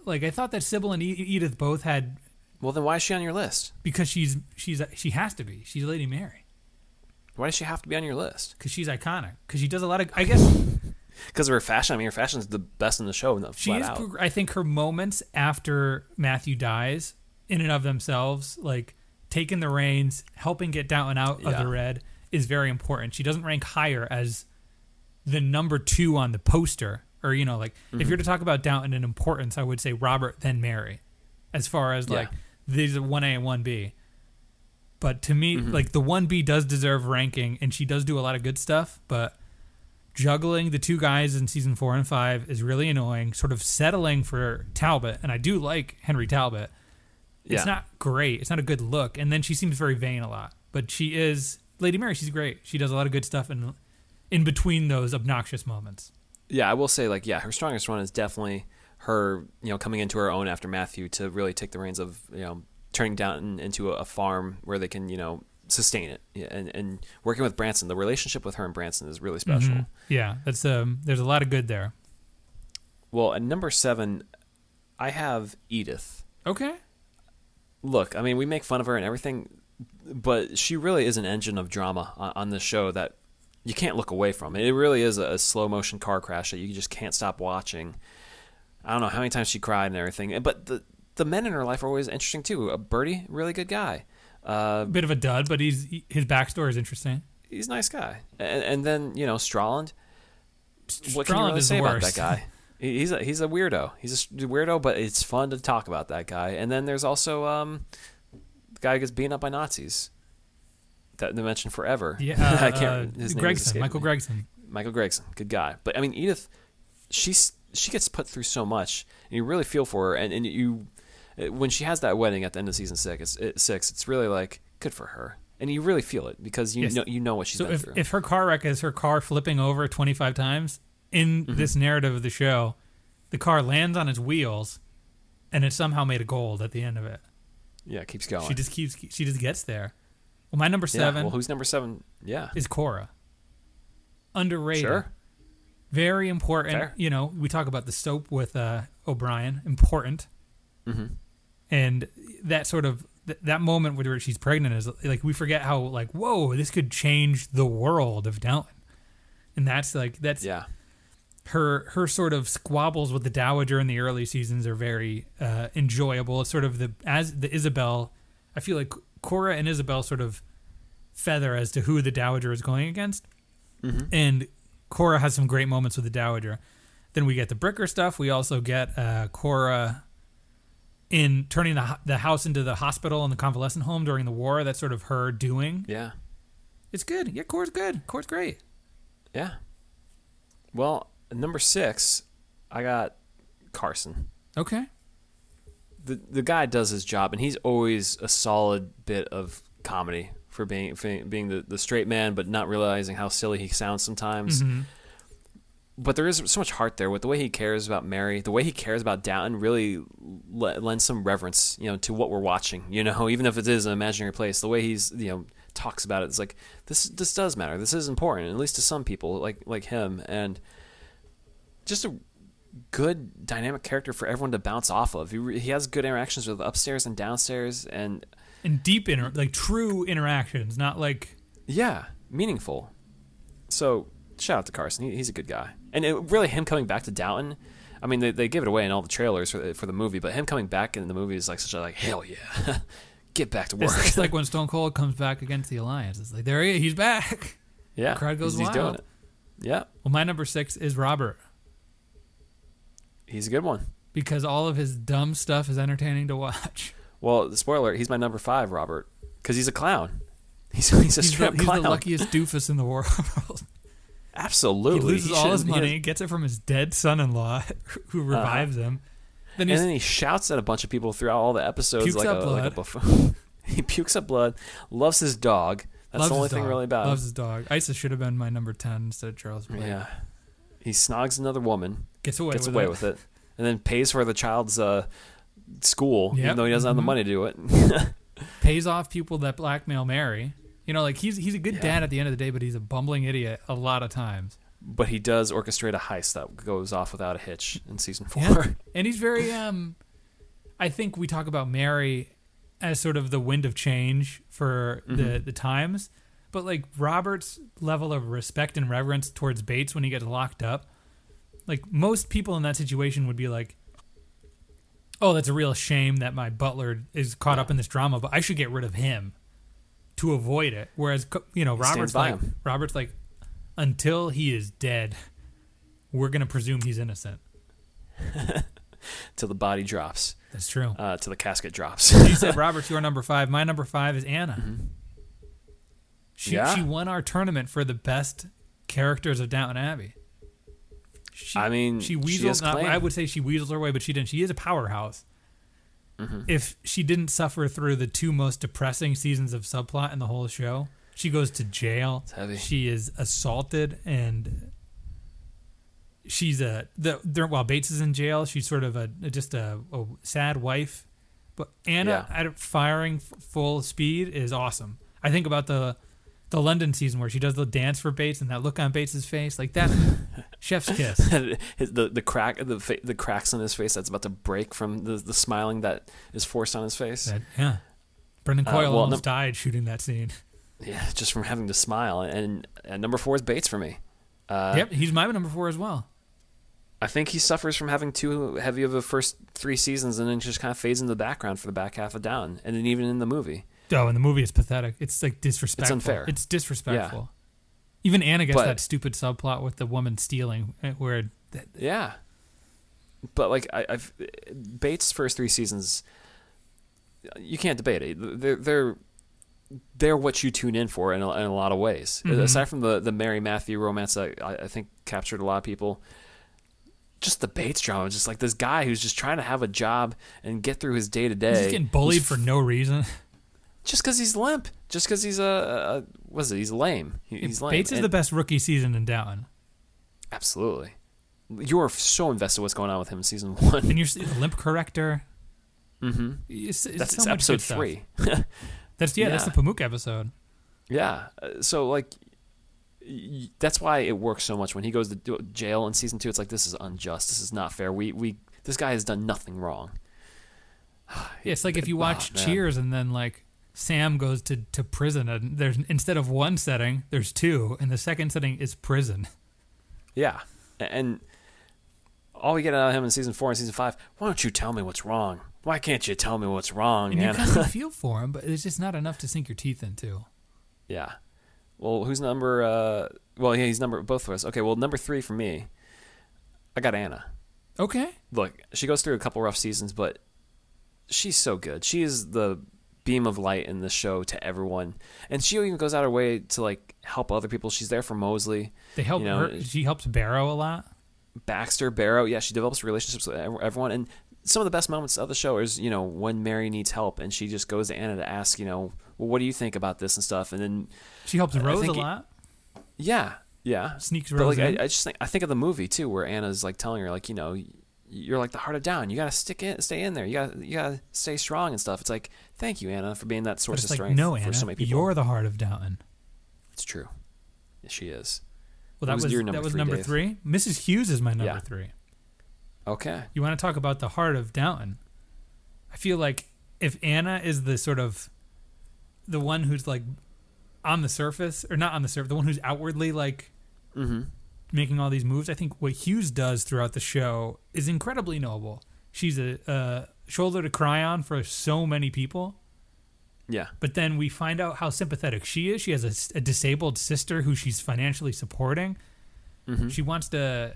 Speaker 2: Like I thought that Sybil and Edith both had
Speaker 1: Well, then why is she on your list?
Speaker 2: because she's she's she has to be. She's Lady Mary
Speaker 1: Why does she have to be on your list?
Speaker 2: because she's iconic. Because she does a lot of. I guess [laughs]
Speaker 1: Because of her fashion. I mean, her fashion is the best in the show.
Speaker 2: She is.
Speaker 1: out.
Speaker 2: I think her moments after Matthew dies, in and of themselves, like taking the reins, helping get Downton out of
Speaker 1: Yeah.
Speaker 2: the red, is very important. She doesn't rank higher as the number two on the poster, or you know, like
Speaker 1: Mm-hmm.
Speaker 2: if you're to talk about Downton in importance, I would say Robert then Mary, as far as
Speaker 1: Yeah.
Speaker 2: like these are one A and one B. But to me,
Speaker 1: Mm-hmm.
Speaker 2: like the one B does deserve ranking, and she does do a lot of good stuff, but juggling the two guys in season four and five is really annoying. Sort of settling for Talbot, and I do like Henry Talbot.
Speaker 1: yeah.
Speaker 2: It's not great. It's not a good look, and then she seems very vain a lot. But she is Lady Mary. She's great. She does a lot of good stuff in in between those obnoxious moments.
Speaker 1: yeah, I will say, like, yeah, her strongest run is definitely her, you know, coming into her own after Matthew to really take the reins of, you know, turning down into a, farm where they can, you know, sustain it. And and working with Branson, the relationship with her and Branson is really special.
Speaker 2: Mhm. Yeah, that's um. There's a lot of good there.
Speaker 1: Well, at number seven, I have Edith.
Speaker 2: Okay.
Speaker 1: Look, I mean, we make fun of her and everything. but she really is an engine of drama on, on this show that you can't look away from. It really is a, a slow motion car crash that you just can't stop watching. I don't know how many times she cried and everything, but the the men in her life are always interesting too. A Bertie, really good guy. Uh,
Speaker 2: Bit of a dud, but he's he- his backstory is interesting.
Speaker 1: he's a nice guy. And, and then you know Strawland. What can you really say about that guy? [laughs] He's a he's a weirdo. He's a weirdo, but it's fun to talk about that guy. And then there's also um, the guy who gets beaten up by Nazis. That they mentioned forever.
Speaker 2: Yeah, [laughs]
Speaker 1: I
Speaker 2: uh,
Speaker 1: can't. His name
Speaker 2: Gregson, Michael
Speaker 1: me.
Speaker 2: Gregson.
Speaker 1: Michael Gregson, good guy. But I mean, Edith, she's she gets put through so much, and you really feel for her. And, and you, uh, when she has that wedding at the end of season six, it's, it, six, it's really like good for her, and you really feel it because you
Speaker 2: Yes.
Speaker 1: know you know what she's
Speaker 2: So
Speaker 1: been
Speaker 2: if,
Speaker 1: through.
Speaker 2: if her car wreck is her car flipping over 25 times in
Speaker 1: Mm-hmm.
Speaker 2: this narrative of the show, the car lands on its wheels and it somehow made a gold at the end of it.
Speaker 1: yeah, it keeps going.
Speaker 2: She just keeps she just gets there. Well, my number
Speaker 1: yeah.
Speaker 2: 7
Speaker 1: Well, who's number seven? Yeah.
Speaker 2: is Cora. Underrated.
Speaker 1: Sure.
Speaker 2: Very important.
Speaker 1: Fair.
Speaker 2: You know, we talk about the soap with uh, O'Brien, important.
Speaker 1: hmm
Speaker 2: and that sort of th- that moment where she's pregnant is like we forget how like whoa this could change the world of Downton, and that's like that's
Speaker 1: Yeah.
Speaker 2: her her sort of squabbles with the dowager in the early seasons are very uh, enjoyable. It's sort of the as the Isobel, I feel like Cora and Isobel sort of feather as to who the dowager is going against,
Speaker 1: hmm
Speaker 2: and Cora has some great moments with the dowager. Then we get the Bricker stuff. We also get uh, Cora in turning the the house into the hospital and the convalescent home during the war. That's sort of her doing.
Speaker 1: Yeah.
Speaker 2: It's good. Yeah, Cora's good. Cora's great.
Speaker 1: Yeah. Well, number six, I got Carson.
Speaker 2: Okay.
Speaker 1: the the guy does his job, and he's always a solid bit of comedy for being for being the, the straight man, but not realizing how silly he sounds sometimes.
Speaker 2: hmm
Speaker 1: But there is so much heart there with the way he cares about Mary, the way he cares about Downton. Really le- lends some reverence, you know, to what we're watching. You know, [laughs] even if it is an imaginary place, the way he's you know talks about it, it's like this this does matter. This is important, at least to some people like like him, and just a good dynamic character for everyone to bounce off of. He, re- he has good interactions with upstairs and downstairs, and
Speaker 2: And deep inter like true interactions, not like
Speaker 1: yeah, meaningful. So shout out to Carson. He, he's a good guy, and it, really him coming back to Downton. I mean, they, they give it away in all the trailers for the, for the movie, but him coming back in the movie is like such a like hell yeah, [laughs] get back to work.
Speaker 2: it's, it's like [laughs] when Stone Cold comes back against the Alliance. It's like there he is, he's back. [laughs]
Speaker 1: yeah,
Speaker 2: crowd goes
Speaker 1: he's, he's doing
Speaker 2: wild.
Speaker 1: it. Yeah,
Speaker 2: Well, my number six is Robert
Speaker 1: he's a good one.
Speaker 2: because all of his dumb stuff is entertaining to watch.
Speaker 1: Well, the spoiler, he's my number five, Robert, because he's a clown. He's, he's a
Speaker 2: He's, the,
Speaker 1: straight up
Speaker 2: he's
Speaker 1: clown.
Speaker 2: the luckiest doofus in the world.
Speaker 1: Absolutely,
Speaker 2: he loses all his
Speaker 1: he
Speaker 2: money, gets it from his dead son-in-law, [laughs] who revives him. Then
Speaker 1: and then he shouts at a bunch of people throughout all the episodes
Speaker 2: Pukes
Speaker 1: like,
Speaker 2: up
Speaker 1: a, like a [laughs] he pukes up blood, loves his dog. That's
Speaker 2: loves
Speaker 1: the only thing
Speaker 2: dog,
Speaker 1: really about
Speaker 2: Loves
Speaker 1: him.
Speaker 2: his dog. Isis should have been my number ten instead of Charles. Blake.
Speaker 1: Yeah. He snogs another woman,
Speaker 2: gets away
Speaker 1: gets
Speaker 2: with
Speaker 1: away
Speaker 2: it.
Speaker 1: with it, and then pays for the child's uh, school,
Speaker 2: Yep.
Speaker 1: even though he doesn't have the
Speaker 2: Mhm.
Speaker 1: money to do it. [laughs]
Speaker 2: Pays off people that blackmail Mary. You know, like he's he's a good
Speaker 1: Yeah.
Speaker 2: dad at the end of the day, but he's a bumbling idiot a lot of times.
Speaker 1: but he does orchestrate a heist that goes off without a hitch in season four.
Speaker 2: Yeah. [laughs] And he's very um I think we talk about Mary as sort of the wind of change for the
Speaker 1: Mhm.
Speaker 2: the times, but like Robert's level of respect and reverence towards Bates when he gets locked up, like most people in that situation would be like Oh, that's a real shame that my butler is caught up in this drama, but I should get rid of him to avoid it. Whereas, you know, Robert's
Speaker 1: by
Speaker 2: like,
Speaker 1: him.
Speaker 2: Robert's like, until he is dead, we're gonna presume he's innocent. [laughs]
Speaker 1: till the body drops,
Speaker 2: That's true.
Speaker 1: uh, till the casket drops.
Speaker 2: you said [laughs] Robert's your number five. My number five is Anna. She
Speaker 1: Mm-hmm. Yeah.
Speaker 2: she won our tournament for the best characters of Downton Abbey. She,
Speaker 1: I mean,
Speaker 2: she
Speaker 1: she
Speaker 2: weasels.
Speaker 1: has
Speaker 2: not. I would say she weasels her way, but she didn't. She is a powerhouse.
Speaker 1: Mm-hmm.
Speaker 2: If she didn't suffer through the two most depressing seasons of subplot in the whole show, she goes to jail. She is assaulted and she's a the there- while Bates is in jail, she's sort of a just a, a sad wife. But Anna
Speaker 1: Yeah.
Speaker 2: at firing f- full speed is awesome. I think about the the London season where she does the dance for Bates and that look on Bates's face, like that [laughs] chef's kiss.
Speaker 1: The the crack the fa- the cracks on his face that's about to break from the the smiling that is forced on his face.
Speaker 2: That- yeah. Brendan
Speaker 1: Uh,
Speaker 2: Coyle
Speaker 1: well,
Speaker 2: almost
Speaker 1: num-
Speaker 2: died shooting that scene.
Speaker 1: Yeah, just from having to smile. And, and number four is Bates for me. Uh,
Speaker 2: yep, he's my number four as well.
Speaker 1: I think he suffers from having too heavy of a first three seasons and then just kind of fades into the background for the back half of Down. And then even in the movie.
Speaker 2: Oh, and the movie is pathetic. It's like disrespectful.
Speaker 1: It's unfair.
Speaker 2: It's disrespectful. Even Anna gets
Speaker 1: But-
Speaker 2: that stupid subplot with the woman stealing, eh, where
Speaker 1: Yeah. But like I, I've Bates' first three seasons, you can't debate it. They're they're they're what you tune in for in a, in a lot of ways.
Speaker 2: Mhm.
Speaker 1: Aside from the the Mary Matthew romance that I, I think captured a lot of people, just the Bates drama, just like this guy who's just trying to have a job and get through his day to day.
Speaker 2: just getting bullied for no reason. [laughs]
Speaker 1: just because he's limp, just because he's a, a was it? He's lame. He, he's lame.
Speaker 2: Bates is
Speaker 1: And-
Speaker 2: the best rookie season in Down,
Speaker 1: absolutely. You are so invested what's going on with him in season [laughs] one.
Speaker 2: and you're the limp corrector.
Speaker 1: mm-hmm.
Speaker 2: It's, it's
Speaker 1: That's
Speaker 2: so
Speaker 1: episode three. [laughs]
Speaker 2: That's yeah, that's the
Speaker 1: Yeah.
Speaker 2: Pamuk episode.
Speaker 1: yeah. Uh, So like, y- that's why it works so much when he goes to jail in season two. It's like this is unjust. This is not fair. We we this guy has done nothing wrong. [sighs]
Speaker 2: Yeah, it's like if you
Speaker 1: Oh,
Speaker 2: watch
Speaker 1: man.
Speaker 2: Cheers and then like Sam goes to, to prison and there's instead of one setting, there's two, and the second setting is prison.
Speaker 1: Yeah, and all we get out of him in season four and season five. Why don't you tell me what's wrong? Why can't you tell me what's wrong?
Speaker 2: And you kind of [laughs] feel for him, but it's just not enough to sink your teeth into.
Speaker 1: Yeah. Well, who's number? Uh, well, yeah, he's number both of us. Okay. Well, number three for me. I got Anna.
Speaker 2: Okay.
Speaker 1: Look, she goes through a couple rough seasons, but she's so good. She is the beam of light in the show to everyone, and she even goes out of her way to like help other people. She's there for Molesley,
Speaker 2: They help
Speaker 1: You know,
Speaker 2: her. She helps Barrow a lot.
Speaker 1: Baxter, Barrow. Yeah, she develops relationships with everyone, and some of the best moments of the show is you know when Mary needs help and she just goes to Anna to ask you know well what do you think about this and stuff, and then
Speaker 2: She helps Rose a
Speaker 1: it-
Speaker 2: lot.
Speaker 1: yeah, yeah,
Speaker 2: Sneaks
Speaker 1: But
Speaker 2: Rose
Speaker 1: like,
Speaker 2: in.
Speaker 1: I, I just think I think of the movie too, where Anna's like telling her, like, you know, you're like the heart of down. You gotta stick in, stay in there. You gotta, you gotta stay strong and stuff. It's like, thank you, Anna, for being that source of
Speaker 2: like,
Speaker 1: strength
Speaker 2: no,
Speaker 1: for
Speaker 2: Anna,
Speaker 1: so many people.
Speaker 2: you're the heart of Downton.
Speaker 1: It's true. Yeah, she is.
Speaker 2: Well,
Speaker 1: What
Speaker 2: that
Speaker 1: was
Speaker 2: was,
Speaker 1: your
Speaker 2: that
Speaker 1: number
Speaker 2: was
Speaker 1: three,
Speaker 2: number
Speaker 1: Dave?
Speaker 2: three. Mrs. Hughes is my number
Speaker 1: Yeah.
Speaker 2: three.
Speaker 1: Okay.
Speaker 2: You want to talk about the heart of Downton? I feel like if Anna is the sort of the one who's like on the surface, or not on the surface, the one who's outwardly like
Speaker 1: Mm-hmm.
Speaker 2: Making all these moves, I think what Hughes does throughout the show is incredibly noble. She's a, a shoulder to cry on for so many people.
Speaker 1: Yeah.
Speaker 2: But then we find out how sympathetic she is. She has a, a disabled sister who she's financially supporting.
Speaker 1: Mm-hmm.
Speaker 2: She wants to.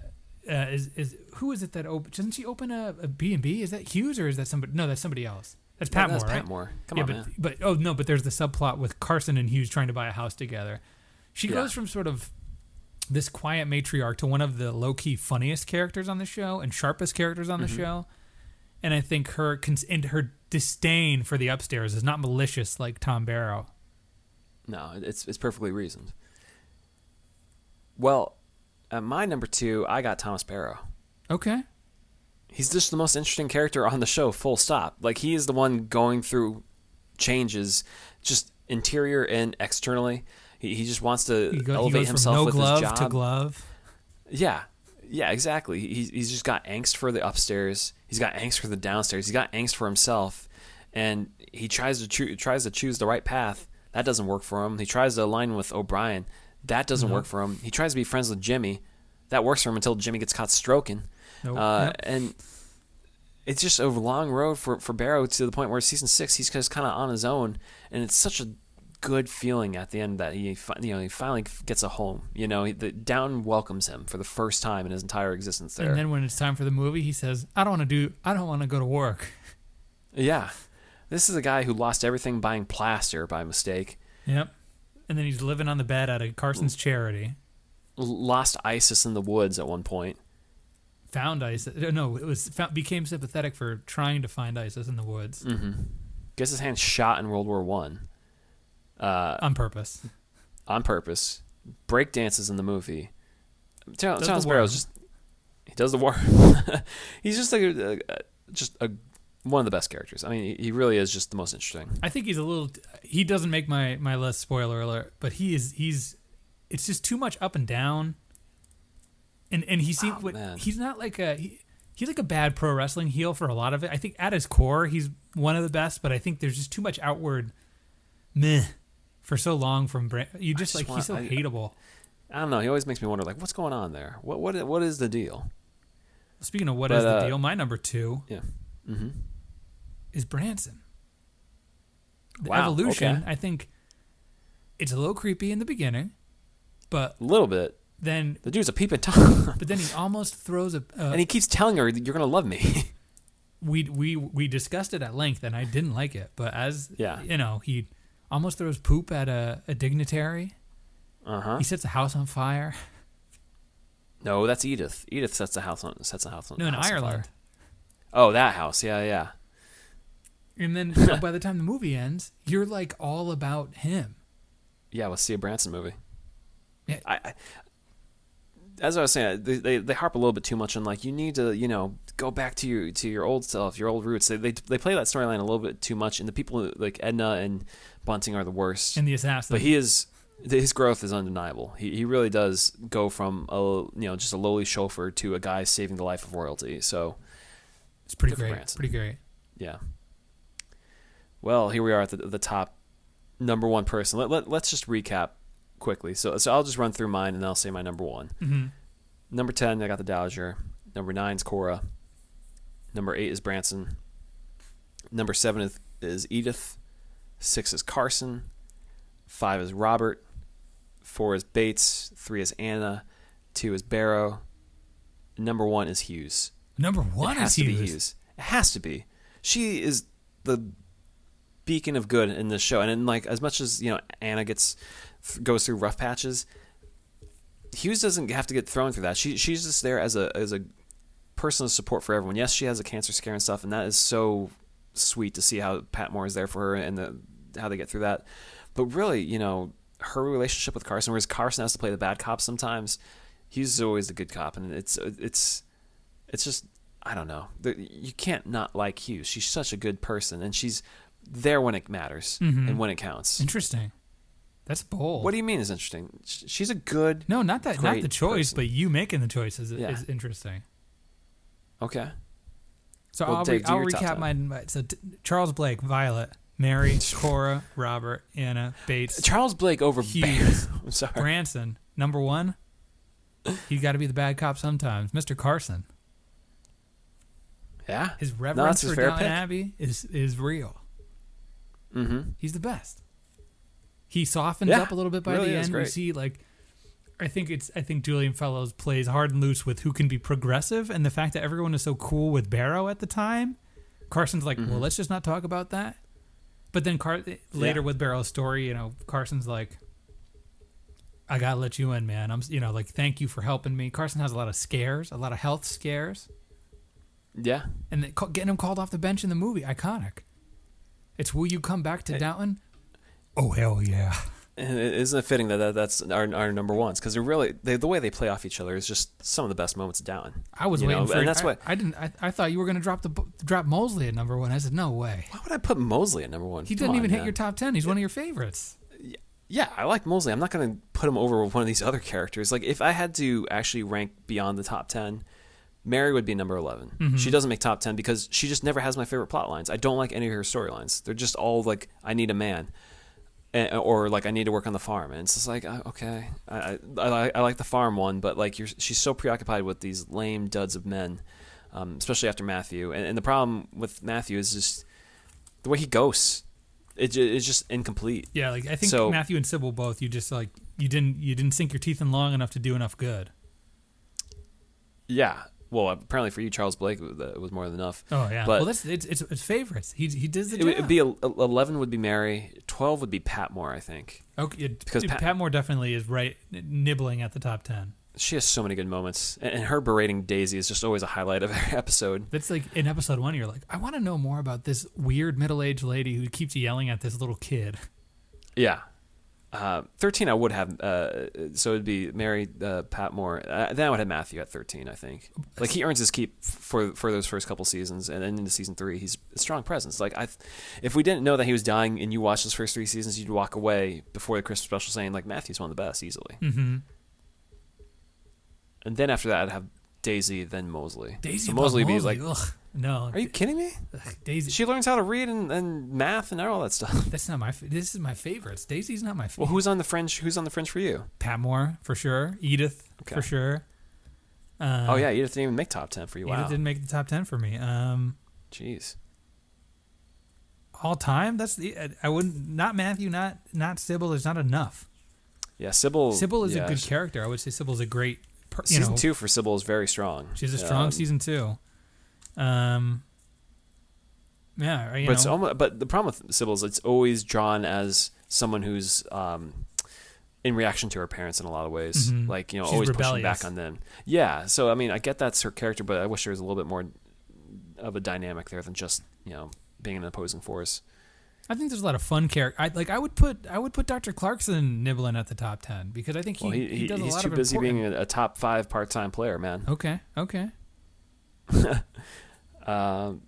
Speaker 2: Uh, is is who is it that open? Doesn't she open a, B and B? Is that Hughes or is that somebody? No, that's somebody else. That's Patmore,
Speaker 1: that's
Speaker 2: right?
Speaker 1: Patmore. Come
Speaker 2: yeah,
Speaker 1: on,
Speaker 2: but
Speaker 1: man.
Speaker 2: but oh no, but there's the subplot with Carson and Hughes trying to buy a house together. She
Speaker 1: Yeah.
Speaker 2: goes from sort of this quiet matriarch to one of the low key funniest characters on the show and sharpest characters on the
Speaker 1: Mhm.
Speaker 2: show. And I think her cons- and her disdain for the upstairs is not malicious like Tom Barrow.
Speaker 1: No, it's it's perfectly reasoned. Well, at my number two, I got Thomas Barrow.
Speaker 2: Okay.
Speaker 1: he's just the most interesting character on the show full stop like he is the one going through changes just interior and externally he, he just wants to
Speaker 2: He, go, he
Speaker 1: elevate himself
Speaker 2: no
Speaker 1: with
Speaker 2: glove
Speaker 1: his job.
Speaker 2: to glove.
Speaker 1: yeah. Yeah exactly. He's, he's just got angst for the upstairs. He's got angst for the downstairs. He's got angst for himself. And he tries to choo- tries to choose the right path. That doesn't work for him. He tries to align with o'brien. That doesn't
Speaker 2: No.
Speaker 1: work for him. He tries to be friends with jimmy. That works for him until jimmy gets caught stroking.
Speaker 2: Nope.
Speaker 1: uh,
Speaker 2: Yep.
Speaker 1: and it's just a long road for, for Barrow to the point where season six he's just kind of on his own, and it's such a good feeling at the end that he you know he finally gets a home. You know, he, the Down welcomes him for the first time in his entire existence there.
Speaker 2: And then when it's time for the movie, he says, "I don't want to do. I don't want to go to work."
Speaker 1: yeah, this is a guy who lost everything buying plaster by mistake,
Speaker 2: Yep. And then he's living on the bed at a Carson's charity.
Speaker 1: Lost Isis in the woods at one point.
Speaker 2: Found Isis. No, it was found, became sympathetic for trying to find Isis in the woods
Speaker 1: Mm-hmm. Gets his hand shot in World War One. Uh,
Speaker 2: on purpose.
Speaker 1: on purpose. Break dances in the movie. Ter-
Speaker 2: Does
Speaker 1: Terrence
Speaker 2: the
Speaker 1: Barrow's
Speaker 2: worm.
Speaker 1: just he does the war. [laughs] He's just like a, a, just a one of the best characters. I mean, he- he really is just the most interesting.
Speaker 2: I think he's a little. He doesn't make my my list. Spoiler alert! But he is. He's. It's just too much up and down. And and he seems.
Speaker 1: Oh,
Speaker 2: he's not like a. He, he's like a bad pro wrestling heel for a lot of it. I think at his core, he's one of the best, but I think there's just too much outward meh for so long from Bran. You just,
Speaker 1: just
Speaker 2: like
Speaker 1: want-
Speaker 2: he's so
Speaker 1: I-
Speaker 2: hateable.
Speaker 1: I don't know. He always makes me wonder, like, what's going on there? What what what is the deal?
Speaker 2: Speaking of what
Speaker 1: But,
Speaker 2: is the
Speaker 1: uh,
Speaker 2: deal, my number two
Speaker 1: Yeah. Mm-hmm.
Speaker 2: is Branson. The
Speaker 1: Wow,
Speaker 2: evolution,
Speaker 1: okay.
Speaker 2: I think, it's a little creepy in the beginning, but
Speaker 1: A little bit.
Speaker 2: then
Speaker 1: The dude's a peeping tom, [laughs]
Speaker 2: but then he almost throws a. Uh,
Speaker 1: and he keeps telling her that you're gonna love me.
Speaker 2: we we we discussed it at length, and I didn't like it. But as
Speaker 1: Yeah.
Speaker 2: you know, he almost throws poop at a, a dignitary.
Speaker 1: uh huh.
Speaker 2: He sets a house on fire.
Speaker 1: No, that's Edith. Edith sets a house on sets a house on.
Speaker 2: No, in. Ireland.
Speaker 1: Oh, that house. Yeah, yeah.
Speaker 2: And then so [laughs] by the time the movie ends, you're like all about him.
Speaker 1: Yeah, let's see a Branson movie.
Speaker 2: Yeah.
Speaker 1: I, I as I was saying, they, they they harp a little bit too much on like you need to you know go back to your to your old self, your old roots. They they, they play that storyline a little bit too much, and the people like Edna and Bunting are the worst.
Speaker 2: And the assassin.
Speaker 1: but he is his growth is undeniable. He he really does go from a you know just a lowly chauffeur to a guy saving the life of royalty. So
Speaker 2: it's pretty great.
Speaker 1: Branson.
Speaker 2: Pretty great.
Speaker 1: yeah. Well, here we are at the, the top number one person. Let, let, let's just recap quickly. So, so I'll just run through mine and then I'll say my number one.
Speaker 2: hmm
Speaker 1: Number 10, I got the Dowager. Number 9 is Cora. Number 8 is Branson. Number 7 is, is Edith. 6 is Carson. 5 is Robert. 4 is Bates. 3 is Anna. 2 is Barrow. Number 1 is Hughes.
Speaker 2: Number one
Speaker 1: it has
Speaker 2: is
Speaker 1: to
Speaker 2: Hughes.
Speaker 1: be Hughes. It has to be. She is the beacon of good in this show, and then, like as much as you know, Anna gets goes through rough patches. Hughes doesn't have to get thrown through that. She she's just there as a as a person of support for everyone. Yes, she has a cancer scare and stuff, and that is so sweet to see how Patmore is there for her and the, how they get through that. But really, you know, her relationship with Carson, whereas Carson has to play the bad cop sometimes, Hughes is always the good cop, and it's it's it's just I don't know. You can't not like Hughes. She's such a good person, and she's there when it matters
Speaker 2: Mhm.
Speaker 1: and when it counts.
Speaker 2: Interesting. That's bold.
Speaker 1: What do you mean is interesting? She's a good.
Speaker 2: no, not that. Not the choice,
Speaker 1: person.
Speaker 2: but you making the choice is,
Speaker 1: Yeah.
Speaker 2: is interesting.
Speaker 1: Okay.
Speaker 2: So
Speaker 1: Well,
Speaker 2: I'll,
Speaker 1: Dave,
Speaker 2: re- I'll recap my, so t- Charles Blake, Violet, Mary, [laughs] Cora, Robert, Anna, Bates,
Speaker 1: Charles Blake over
Speaker 2: Hughes. [laughs]
Speaker 1: I'm sorry.
Speaker 2: Branson. Number one, you got to be the bad cop sometimes. Mr. Carson,
Speaker 1: Yeah.
Speaker 2: his reverence
Speaker 1: a
Speaker 2: for Downton. Abbey is is real.
Speaker 1: Mm-hmm.
Speaker 2: He's the best. He softens
Speaker 1: Yeah,
Speaker 2: up a little bit by
Speaker 1: really
Speaker 2: the end.
Speaker 1: Great.
Speaker 2: see like I think it's I think Julian Fellowes plays hard and loose with who can be progressive and the fact that everyone is so cool with Barrow at the time. Carson's like,
Speaker 1: Mm-hmm.
Speaker 2: well, let's just not talk about that. But then Car- later
Speaker 1: Yeah.
Speaker 2: with Barrow's story, you know, Carson's like, I gotta let you in, man. I'm, you know, like, thank you for helping me. Carson has a lot of scares, a lot of health scares,
Speaker 1: Yeah.
Speaker 2: and getting him called off the bench in the movie, iconic. It's will you come back to Downton? Oh hell yeah!
Speaker 1: Isn't it fitting that, that that's our, our number ones? Because they're really they, the way they play off each other is just some of the best moments of Downton.
Speaker 2: I was waiting
Speaker 1: know,
Speaker 2: for
Speaker 1: and that's
Speaker 2: I,
Speaker 1: what-
Speaker 2: I didn't. I, I thought you were gonna drop the drop Molesley at number one. I said no way.
Speaker 1: Why would I put Molesley at number one?
Speaker 2: He
Speaker 1: Come
Speaker 2: didn't
Speaker 1: on,
Speaker 2: even hit your top ten. He's one of your favorites.
Speaker 1: Yeah, I like Molesley. I'm not going to put him over one of these other characters. Like, if I had to actually rank beyond the top 10, Mary would be number 11.
Speaker 2: Mm-hmm.
Speaker 1: She doesn't make top 10 because she just never has my favorite plot lines. I don't like any of her storylines. They're just all like, I need a man. Eh, Or like I need to work on the farm, and it's just like uh, okay, I, I I I like the farm one, but like you're she's so preoccupied with these lame duds of men, um, especially after Matthew, and, and the problem with Matthew is just the way he ghosts. It, it's just incomplete.
Speaker 2: Yeah, like I think
Speaker 1: So-
Speaker 2: Matthew and Sybil both. You just like you didn't you didn't sink your teeth in long enough to do enough good.
Speaker 1: Yeah. Well, apparently for you, Charles Blake, it was more than enough.
Speaker 2: Oh yeah.
Speaker 1: But-
Speaker 2: well, that's it's, it's it's favorites. He he does the
Speaker 1: It
Speaker 2: job.
Speaker 1: would be eleven would be Mary, twelve would be Patmore. I think
Speaker 2: okay,
Speaker 1: because
Speaker 2: Pat,
Speaker 1: Pat-
Speaker 2: Moore definitely is right nibbling at the top ten.
Speaker 1: she has so many good moments, and, and her berating Daisy is just always a highlight of [laughs] every episode.
Speaker 2: That's like in episode one. You're like, I want to know more about this weird middle aged lady who keeps yelling at this little kid.
Speaker 1: Yeah. Uh, thirteen, I would have. Uh, so it'd be Mary, uh, Patmore. Uh, then I would have Matthew at thirteen. I think. Like he earns his keep for for those first couple seasons, and then into season three, he's a strong presence. Like I, if we didn't know that he was dying, and you watched those first three seasons, you'd walk away before the Christmas special saying like Matthew's one of the best easily.
Speaker 2: Mm-hmm.
Speaker 1: And then after that, I'd have Daisy then Molesley.
Speaker 2: Daisy
Speaker 1: so Molesley be like,
Speaker 2: ugh, no.
Speaker 1: are you kidding me?
Speaker 2: Ugh, Daisy?
Speaker 1: She learns how to read and, and math and all that stuff. [laughs]
Speaker 2: that's not my. fa- This is my favorites. Daisy's not my favorite.
Speaker 1: Well, who's on the fringe? Who's on the fringe for you?
Speaker 2: Patmore for sure. Edith
Speaker 1: Okay.
Speaker 2: for sure. Uh,
Speaker 1: oh yeah, Edith didn't even make top ten for you.
Speaker 2: Edith
Speaker 1: Wow,
Speaker 2: didn't make the top ten for me. Um,
Speaker 1: jeez.
Speaker 2: all time. That's the. I wouldn't. Not Matthew. Not not Sybil. There's not enough.
Speaker 1: Yeah, Sybil.
Speaker 2: Sybil is
Speaker 1: yeah,
Speaker 2: a good
Speaker 1: she-
Speaker 2: character. I would say Sybil's a great. Per, you
Speaker 1: Season
Speaker 2: know,
Speaker 1: two for Sybil is very strong.
Speaker 2: She's a strong
Speaker 1: Um,
Speaker 2: season two. Um. Yeah, you
Speaker 1: but it's
Speaker 2: know,
Speaker 1: almost, but the problem with Sybil is it's always drawn as someone who's um, in reaction to her parents in a lot of ways,
Speaker 2: Mhm.
Speaker 1: like you know,
Speaker 2: She's
Speaker 1: always pushing back on them. Yeah, so I mean, I get that's her character, but I wish there was a little bit more of a dynamic there than just you know being an opposing force.
Speaker 2: I think there's a lot of fun character. I like. I would put. I would put Dr. Clarkson nibbling at the top ten because I think he,
Speaker 1: Well, he,
Speaker 2: he, does a
Speaker 1: he's
Speaker 2: lot
Speaker 1: too
Speaker 2: of
Speaker 1: busy
Speaker 2: important-
Speaker 1: being a, a top five part time player, man.
Speaker 2: Okay. Okay. [laughs]
Speaker 1: Um,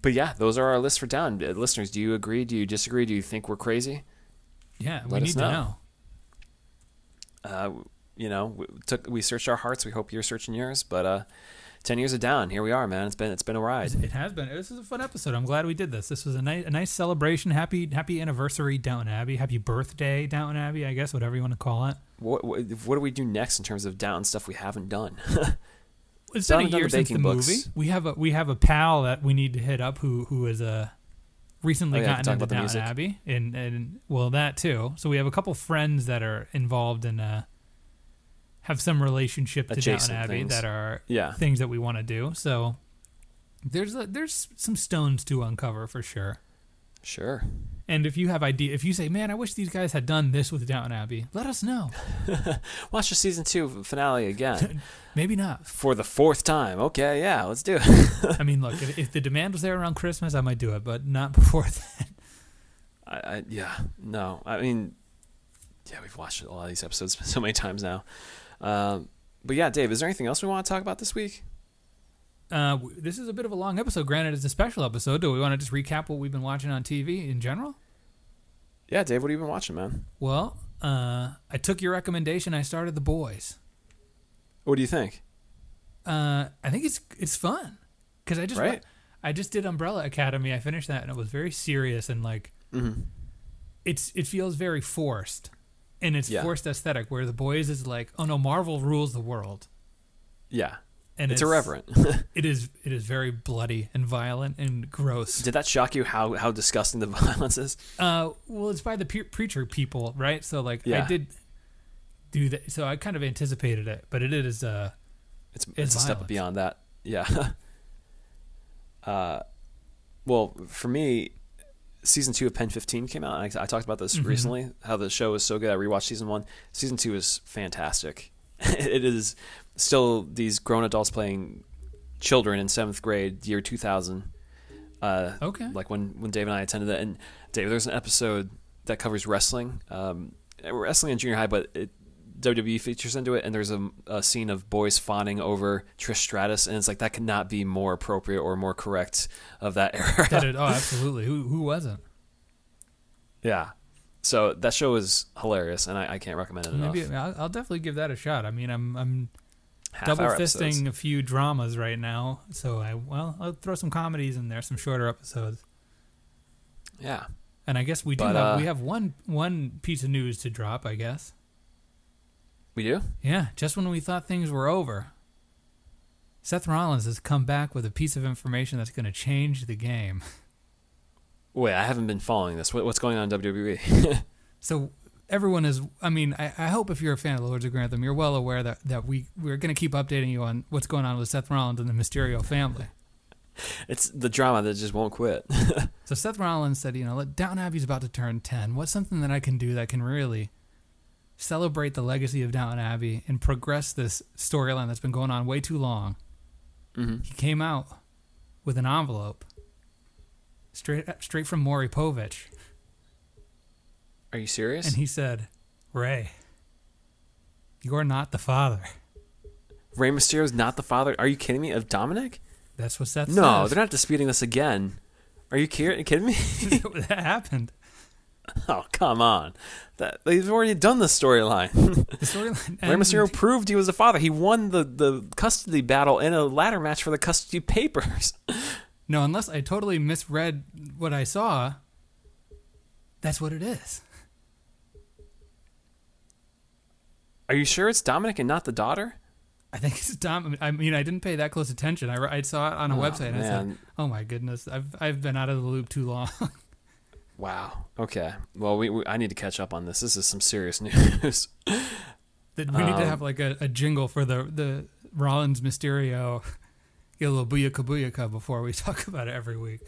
Speaker 1: but yeah, those are our lists for down. Uh, Listeners, do you agree? Do you disagree? Do you think we're crazy?
Speaker 2: Yeah, we
Speaker 1: Let us
Speaker 2: need to
Speaker 1: know.
Speaker 2: know.
Speaker 1: uh, you know, we took we searched our hearts. We hope you're searching yours. But uh, ten years of down, here we are, man. It's been it's been a ride.
Speaker 2: It has been. This is a fun episode. I'm glad we did this. This was a nice, a nice celebration. Happy, happy anniversary, Downton Abbey. Happy birthday, Downton Abbey. I guess whatever you want to call it.
Speaker 1: What, what what do we do next in terms of down stuff we haven't done? [laughs]
Speaker 2: It's been a year since the
Speaker 1: books.
Speaker 2: movie. We have a we have a pal that we need to hit up who who is uh, recently
Speaker 1: Oh, yeah,
Speaker 2: gotten into Downton. Abbey and and well that too. So we have a couple friends that are involved in uh have some relationship to
Speaker 1: Adjacent
Speaker 2: Downton Abbey
Speaker 1: things.
Speaker 2: that are
Speaker 1: yeah,
Speaker 2: things that we want to do. So there's a, there's some stones to uncover for sure.
Speaker 1: sure.
Speaker 2: And if you have idea, if you say, "Man, I wish these guys had done this with Downton Abbey," let us know. [laughs]
Speaker 1: Watch the season two finale again [laughs]
Speaker 2: Maybe not.
Speaker 1: for the fourth time. Okay, yeah, let's do it. [laughs]
Speaker 2: I mean, look, if, if the demand was there around Christmas, I might do it, but not before then.
Speaker 1: I, I yeah no. I mean, yeah, we've watched a lot of these episodes so many times now. Um, but yeah, Dave, is there anything else we want to talk about this week?
Speaker 2: Uh, this is a bit of a long episode. Granted, it's a special episode. Do we want to just recap what we've been watching on TV in general?
Speaker 1: Yeah, Dave, what have you been watching, man?
Speaker 2: Well, uh, I took your recommendation. I started The Boys.
Speaker 1: What do you think?
Speaker 2: Uh, I think it's it's fun because I just
Speaker 1: Right.
Speaker 2: I just did Umbrella Academy. I finished that and it was very serious and like
Speaker 1: Mm-hmm.
Speaker 2: it's it feels very forced and it's
Speaker 1: Yeah.
Speaker 2: forced aesthetic. Where The Boys is like, oh no, Marvel rules the world,
Speaker 1: Yeah,
Speaker 2: and
Speaker 1: it's, irreverent. [laughs]
Speaker 2: It is it is very bloody and violent and gross.
Speaker 1: Did that shock you? How how disgusting the [laughs] violence is?
Speaker 2: Uh, well, it's by the preacher people, right? So like
Speaker 1: Yeah.
Speaker 2: I did do that. So I kind of anticipated it, but it is uh
Speaker 1: It's it's,
Speaker 2: It's
Speaker 1: a step beyond that. Yeah. [laughs] uh, well, for me, season two of PEN15 came out. I, I talked about this
Speaker 2: Mhm.
Speaker 1: recently. How the show is so good. I rewatched season one. Season two is fantastic. it is still these grown adults playing children in seventh grade, year two thousand. Uh,
Speaker 2: okay.
Speaker 1: like when when Dave and I attended that. And Dave, there's an episode that covers wrestling, um, wrestling in junior high, but it, WWE features into it, and there's a, a scene of boys fawning over Trish Stratus, and it's like that could not be more appropriate or more correct of that [laughs] era.
Speaker 2: That it, oh, absolutely. Who who wasn't?
Speaker 1: yeah. So that show is hilarious, and I, I can't recommend it enough.
Speaker 2: Maybe I'll, I'll definitely give that a shot. I mean, I'm I'm double fisting
Speaker 1: episodes.
Speaker 2: a few dramas right now, so I well I'll throw some comedies in there, some shorter episodes.
Speaker 1: Yeah.
Speaker 2: And I guess we do
Speaker 1: But,
Speaker 2: have
Speaker 1: uh,
Speaker 2: we have one one piece of news to drop. I guess.
Speaker 1: We do?
Speaker 2: Yeah, just when we thought things were over, Seth Rollins has come back with a piece of information that's going to change the game.
Speaker 1: Wait, I haven't been following this. What, what's going on in? WWE? [laughs]
Speaker 2: So everyone is. I mean, I, I hope if you're a fan of the Lords of Grantham, you're well aware that that we we're going to keep updating you on what's going on with Seth Rollins and the Mysterio family.
Speaker 1: it's the drama that just won't quit. [laughs]
Speaker 2: So Seth Rollins said, you know, let Down Abbey's about to turn 10. What's something that I can do that can really celebrate the legacy of Downton Abbey and progress this storyline that's been going on way too long?
Speaker 1: hmm
Speaker 2: He came out with an envelope straight straight from Maury Povich,
Speaker 1: Are you serious?
Speaker 2: and he said, "Rey, you're not the father."
Speaker 1: Rey Mysterio's not the father. Are you kidding me? Of Dominic?
Speaker 2: That's what Seth
Speaker 1: No,
Speaker 2: says.
Speaker 1: they're not disputing this again. Are you kidding me? [laughs]
Speaker 2: that happened. [laughs]
Speaker 1: Oh come on! That they've already done the storyline. [laughs]
Speaker 2: The storyline.
Speaker 1: Rey
Speaker 2: ends
Speaker 1: Mysterio proved he was the father. He won the, the custody battle in a ladder match for the custody papers.
Speaker 2: No, unless I totally misread what I saw. That's what it is.
Speaker 1: Are you sure it's Dominic and not the daughter?
Speaker 2: I think it's Dom. I mean, I didn't pay that close attention. I, I saw it on a
Speaker 1: Oh,
Speaker 2: website. And I said, "Oh my goodness, I've I've been out of the loop too long." [laughs]
Speaker 1: Wow. Okay. Well, we, we I need to catch up on this. This is some serious [laughs] news.
Speaker 2: that we need to
Speaker 1: Um,
Speaker 2: have like a, a jingle for the the Rollins Mysterio. Get a little booyaka booyaka before we [laughs] talk about it every week.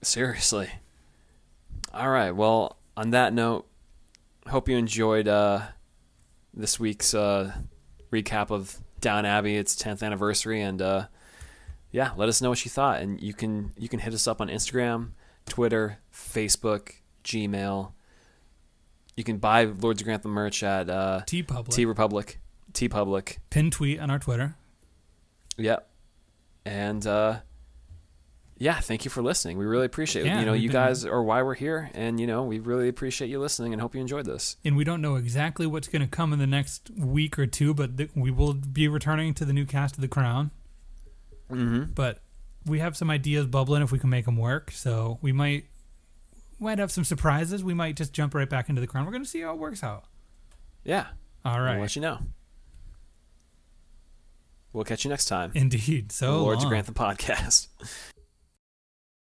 Speaker 1: Seriously. All right. Well, on that note, hope you enjoyed uh, this week's uh, recap of Down Abbey, its 10th anniversary, and uh, yeah, let us know what you thought. And you can you can hit us up on Instagram, Twitter, Facebook, Gmail. You can buy Lords of Grantham merch at uh,
Speaker 2: TeePublic
Speaker 1: T Republic, TeePublic.
Speaker 2: pin tweet on our Twitter.
Speaker 1: Yep. And uh yeah, thank you for listening. We really appreciate it.
Speaker 2: Yeah,
Speaker 1: you know, you
Speaker 2: been-
Speaker 1: guys are why we're here and you know, we really appreciate you listening and hope you enjoyed this.
Speaker 2: and we don't know exactly what's going to come in the next week or two, but th- we will be returning to the new cast of The Crown.
Speaker 1: Mhm.
Speaker 2: But we have some ideas bubbling if we can make them work. So we might might have some surprises. We might just jump right back into The Crown. We're going to see how it works out.
Speaker 1: Yeah.
Speaker 2: All right.
Speaker 1: We'll let you know. We'll catch you next time.
Speaker 2: indeed. So
Speaker 1: Lords of
Speaker 2: long.
Speaker 1: Grantham podcast. [laughs]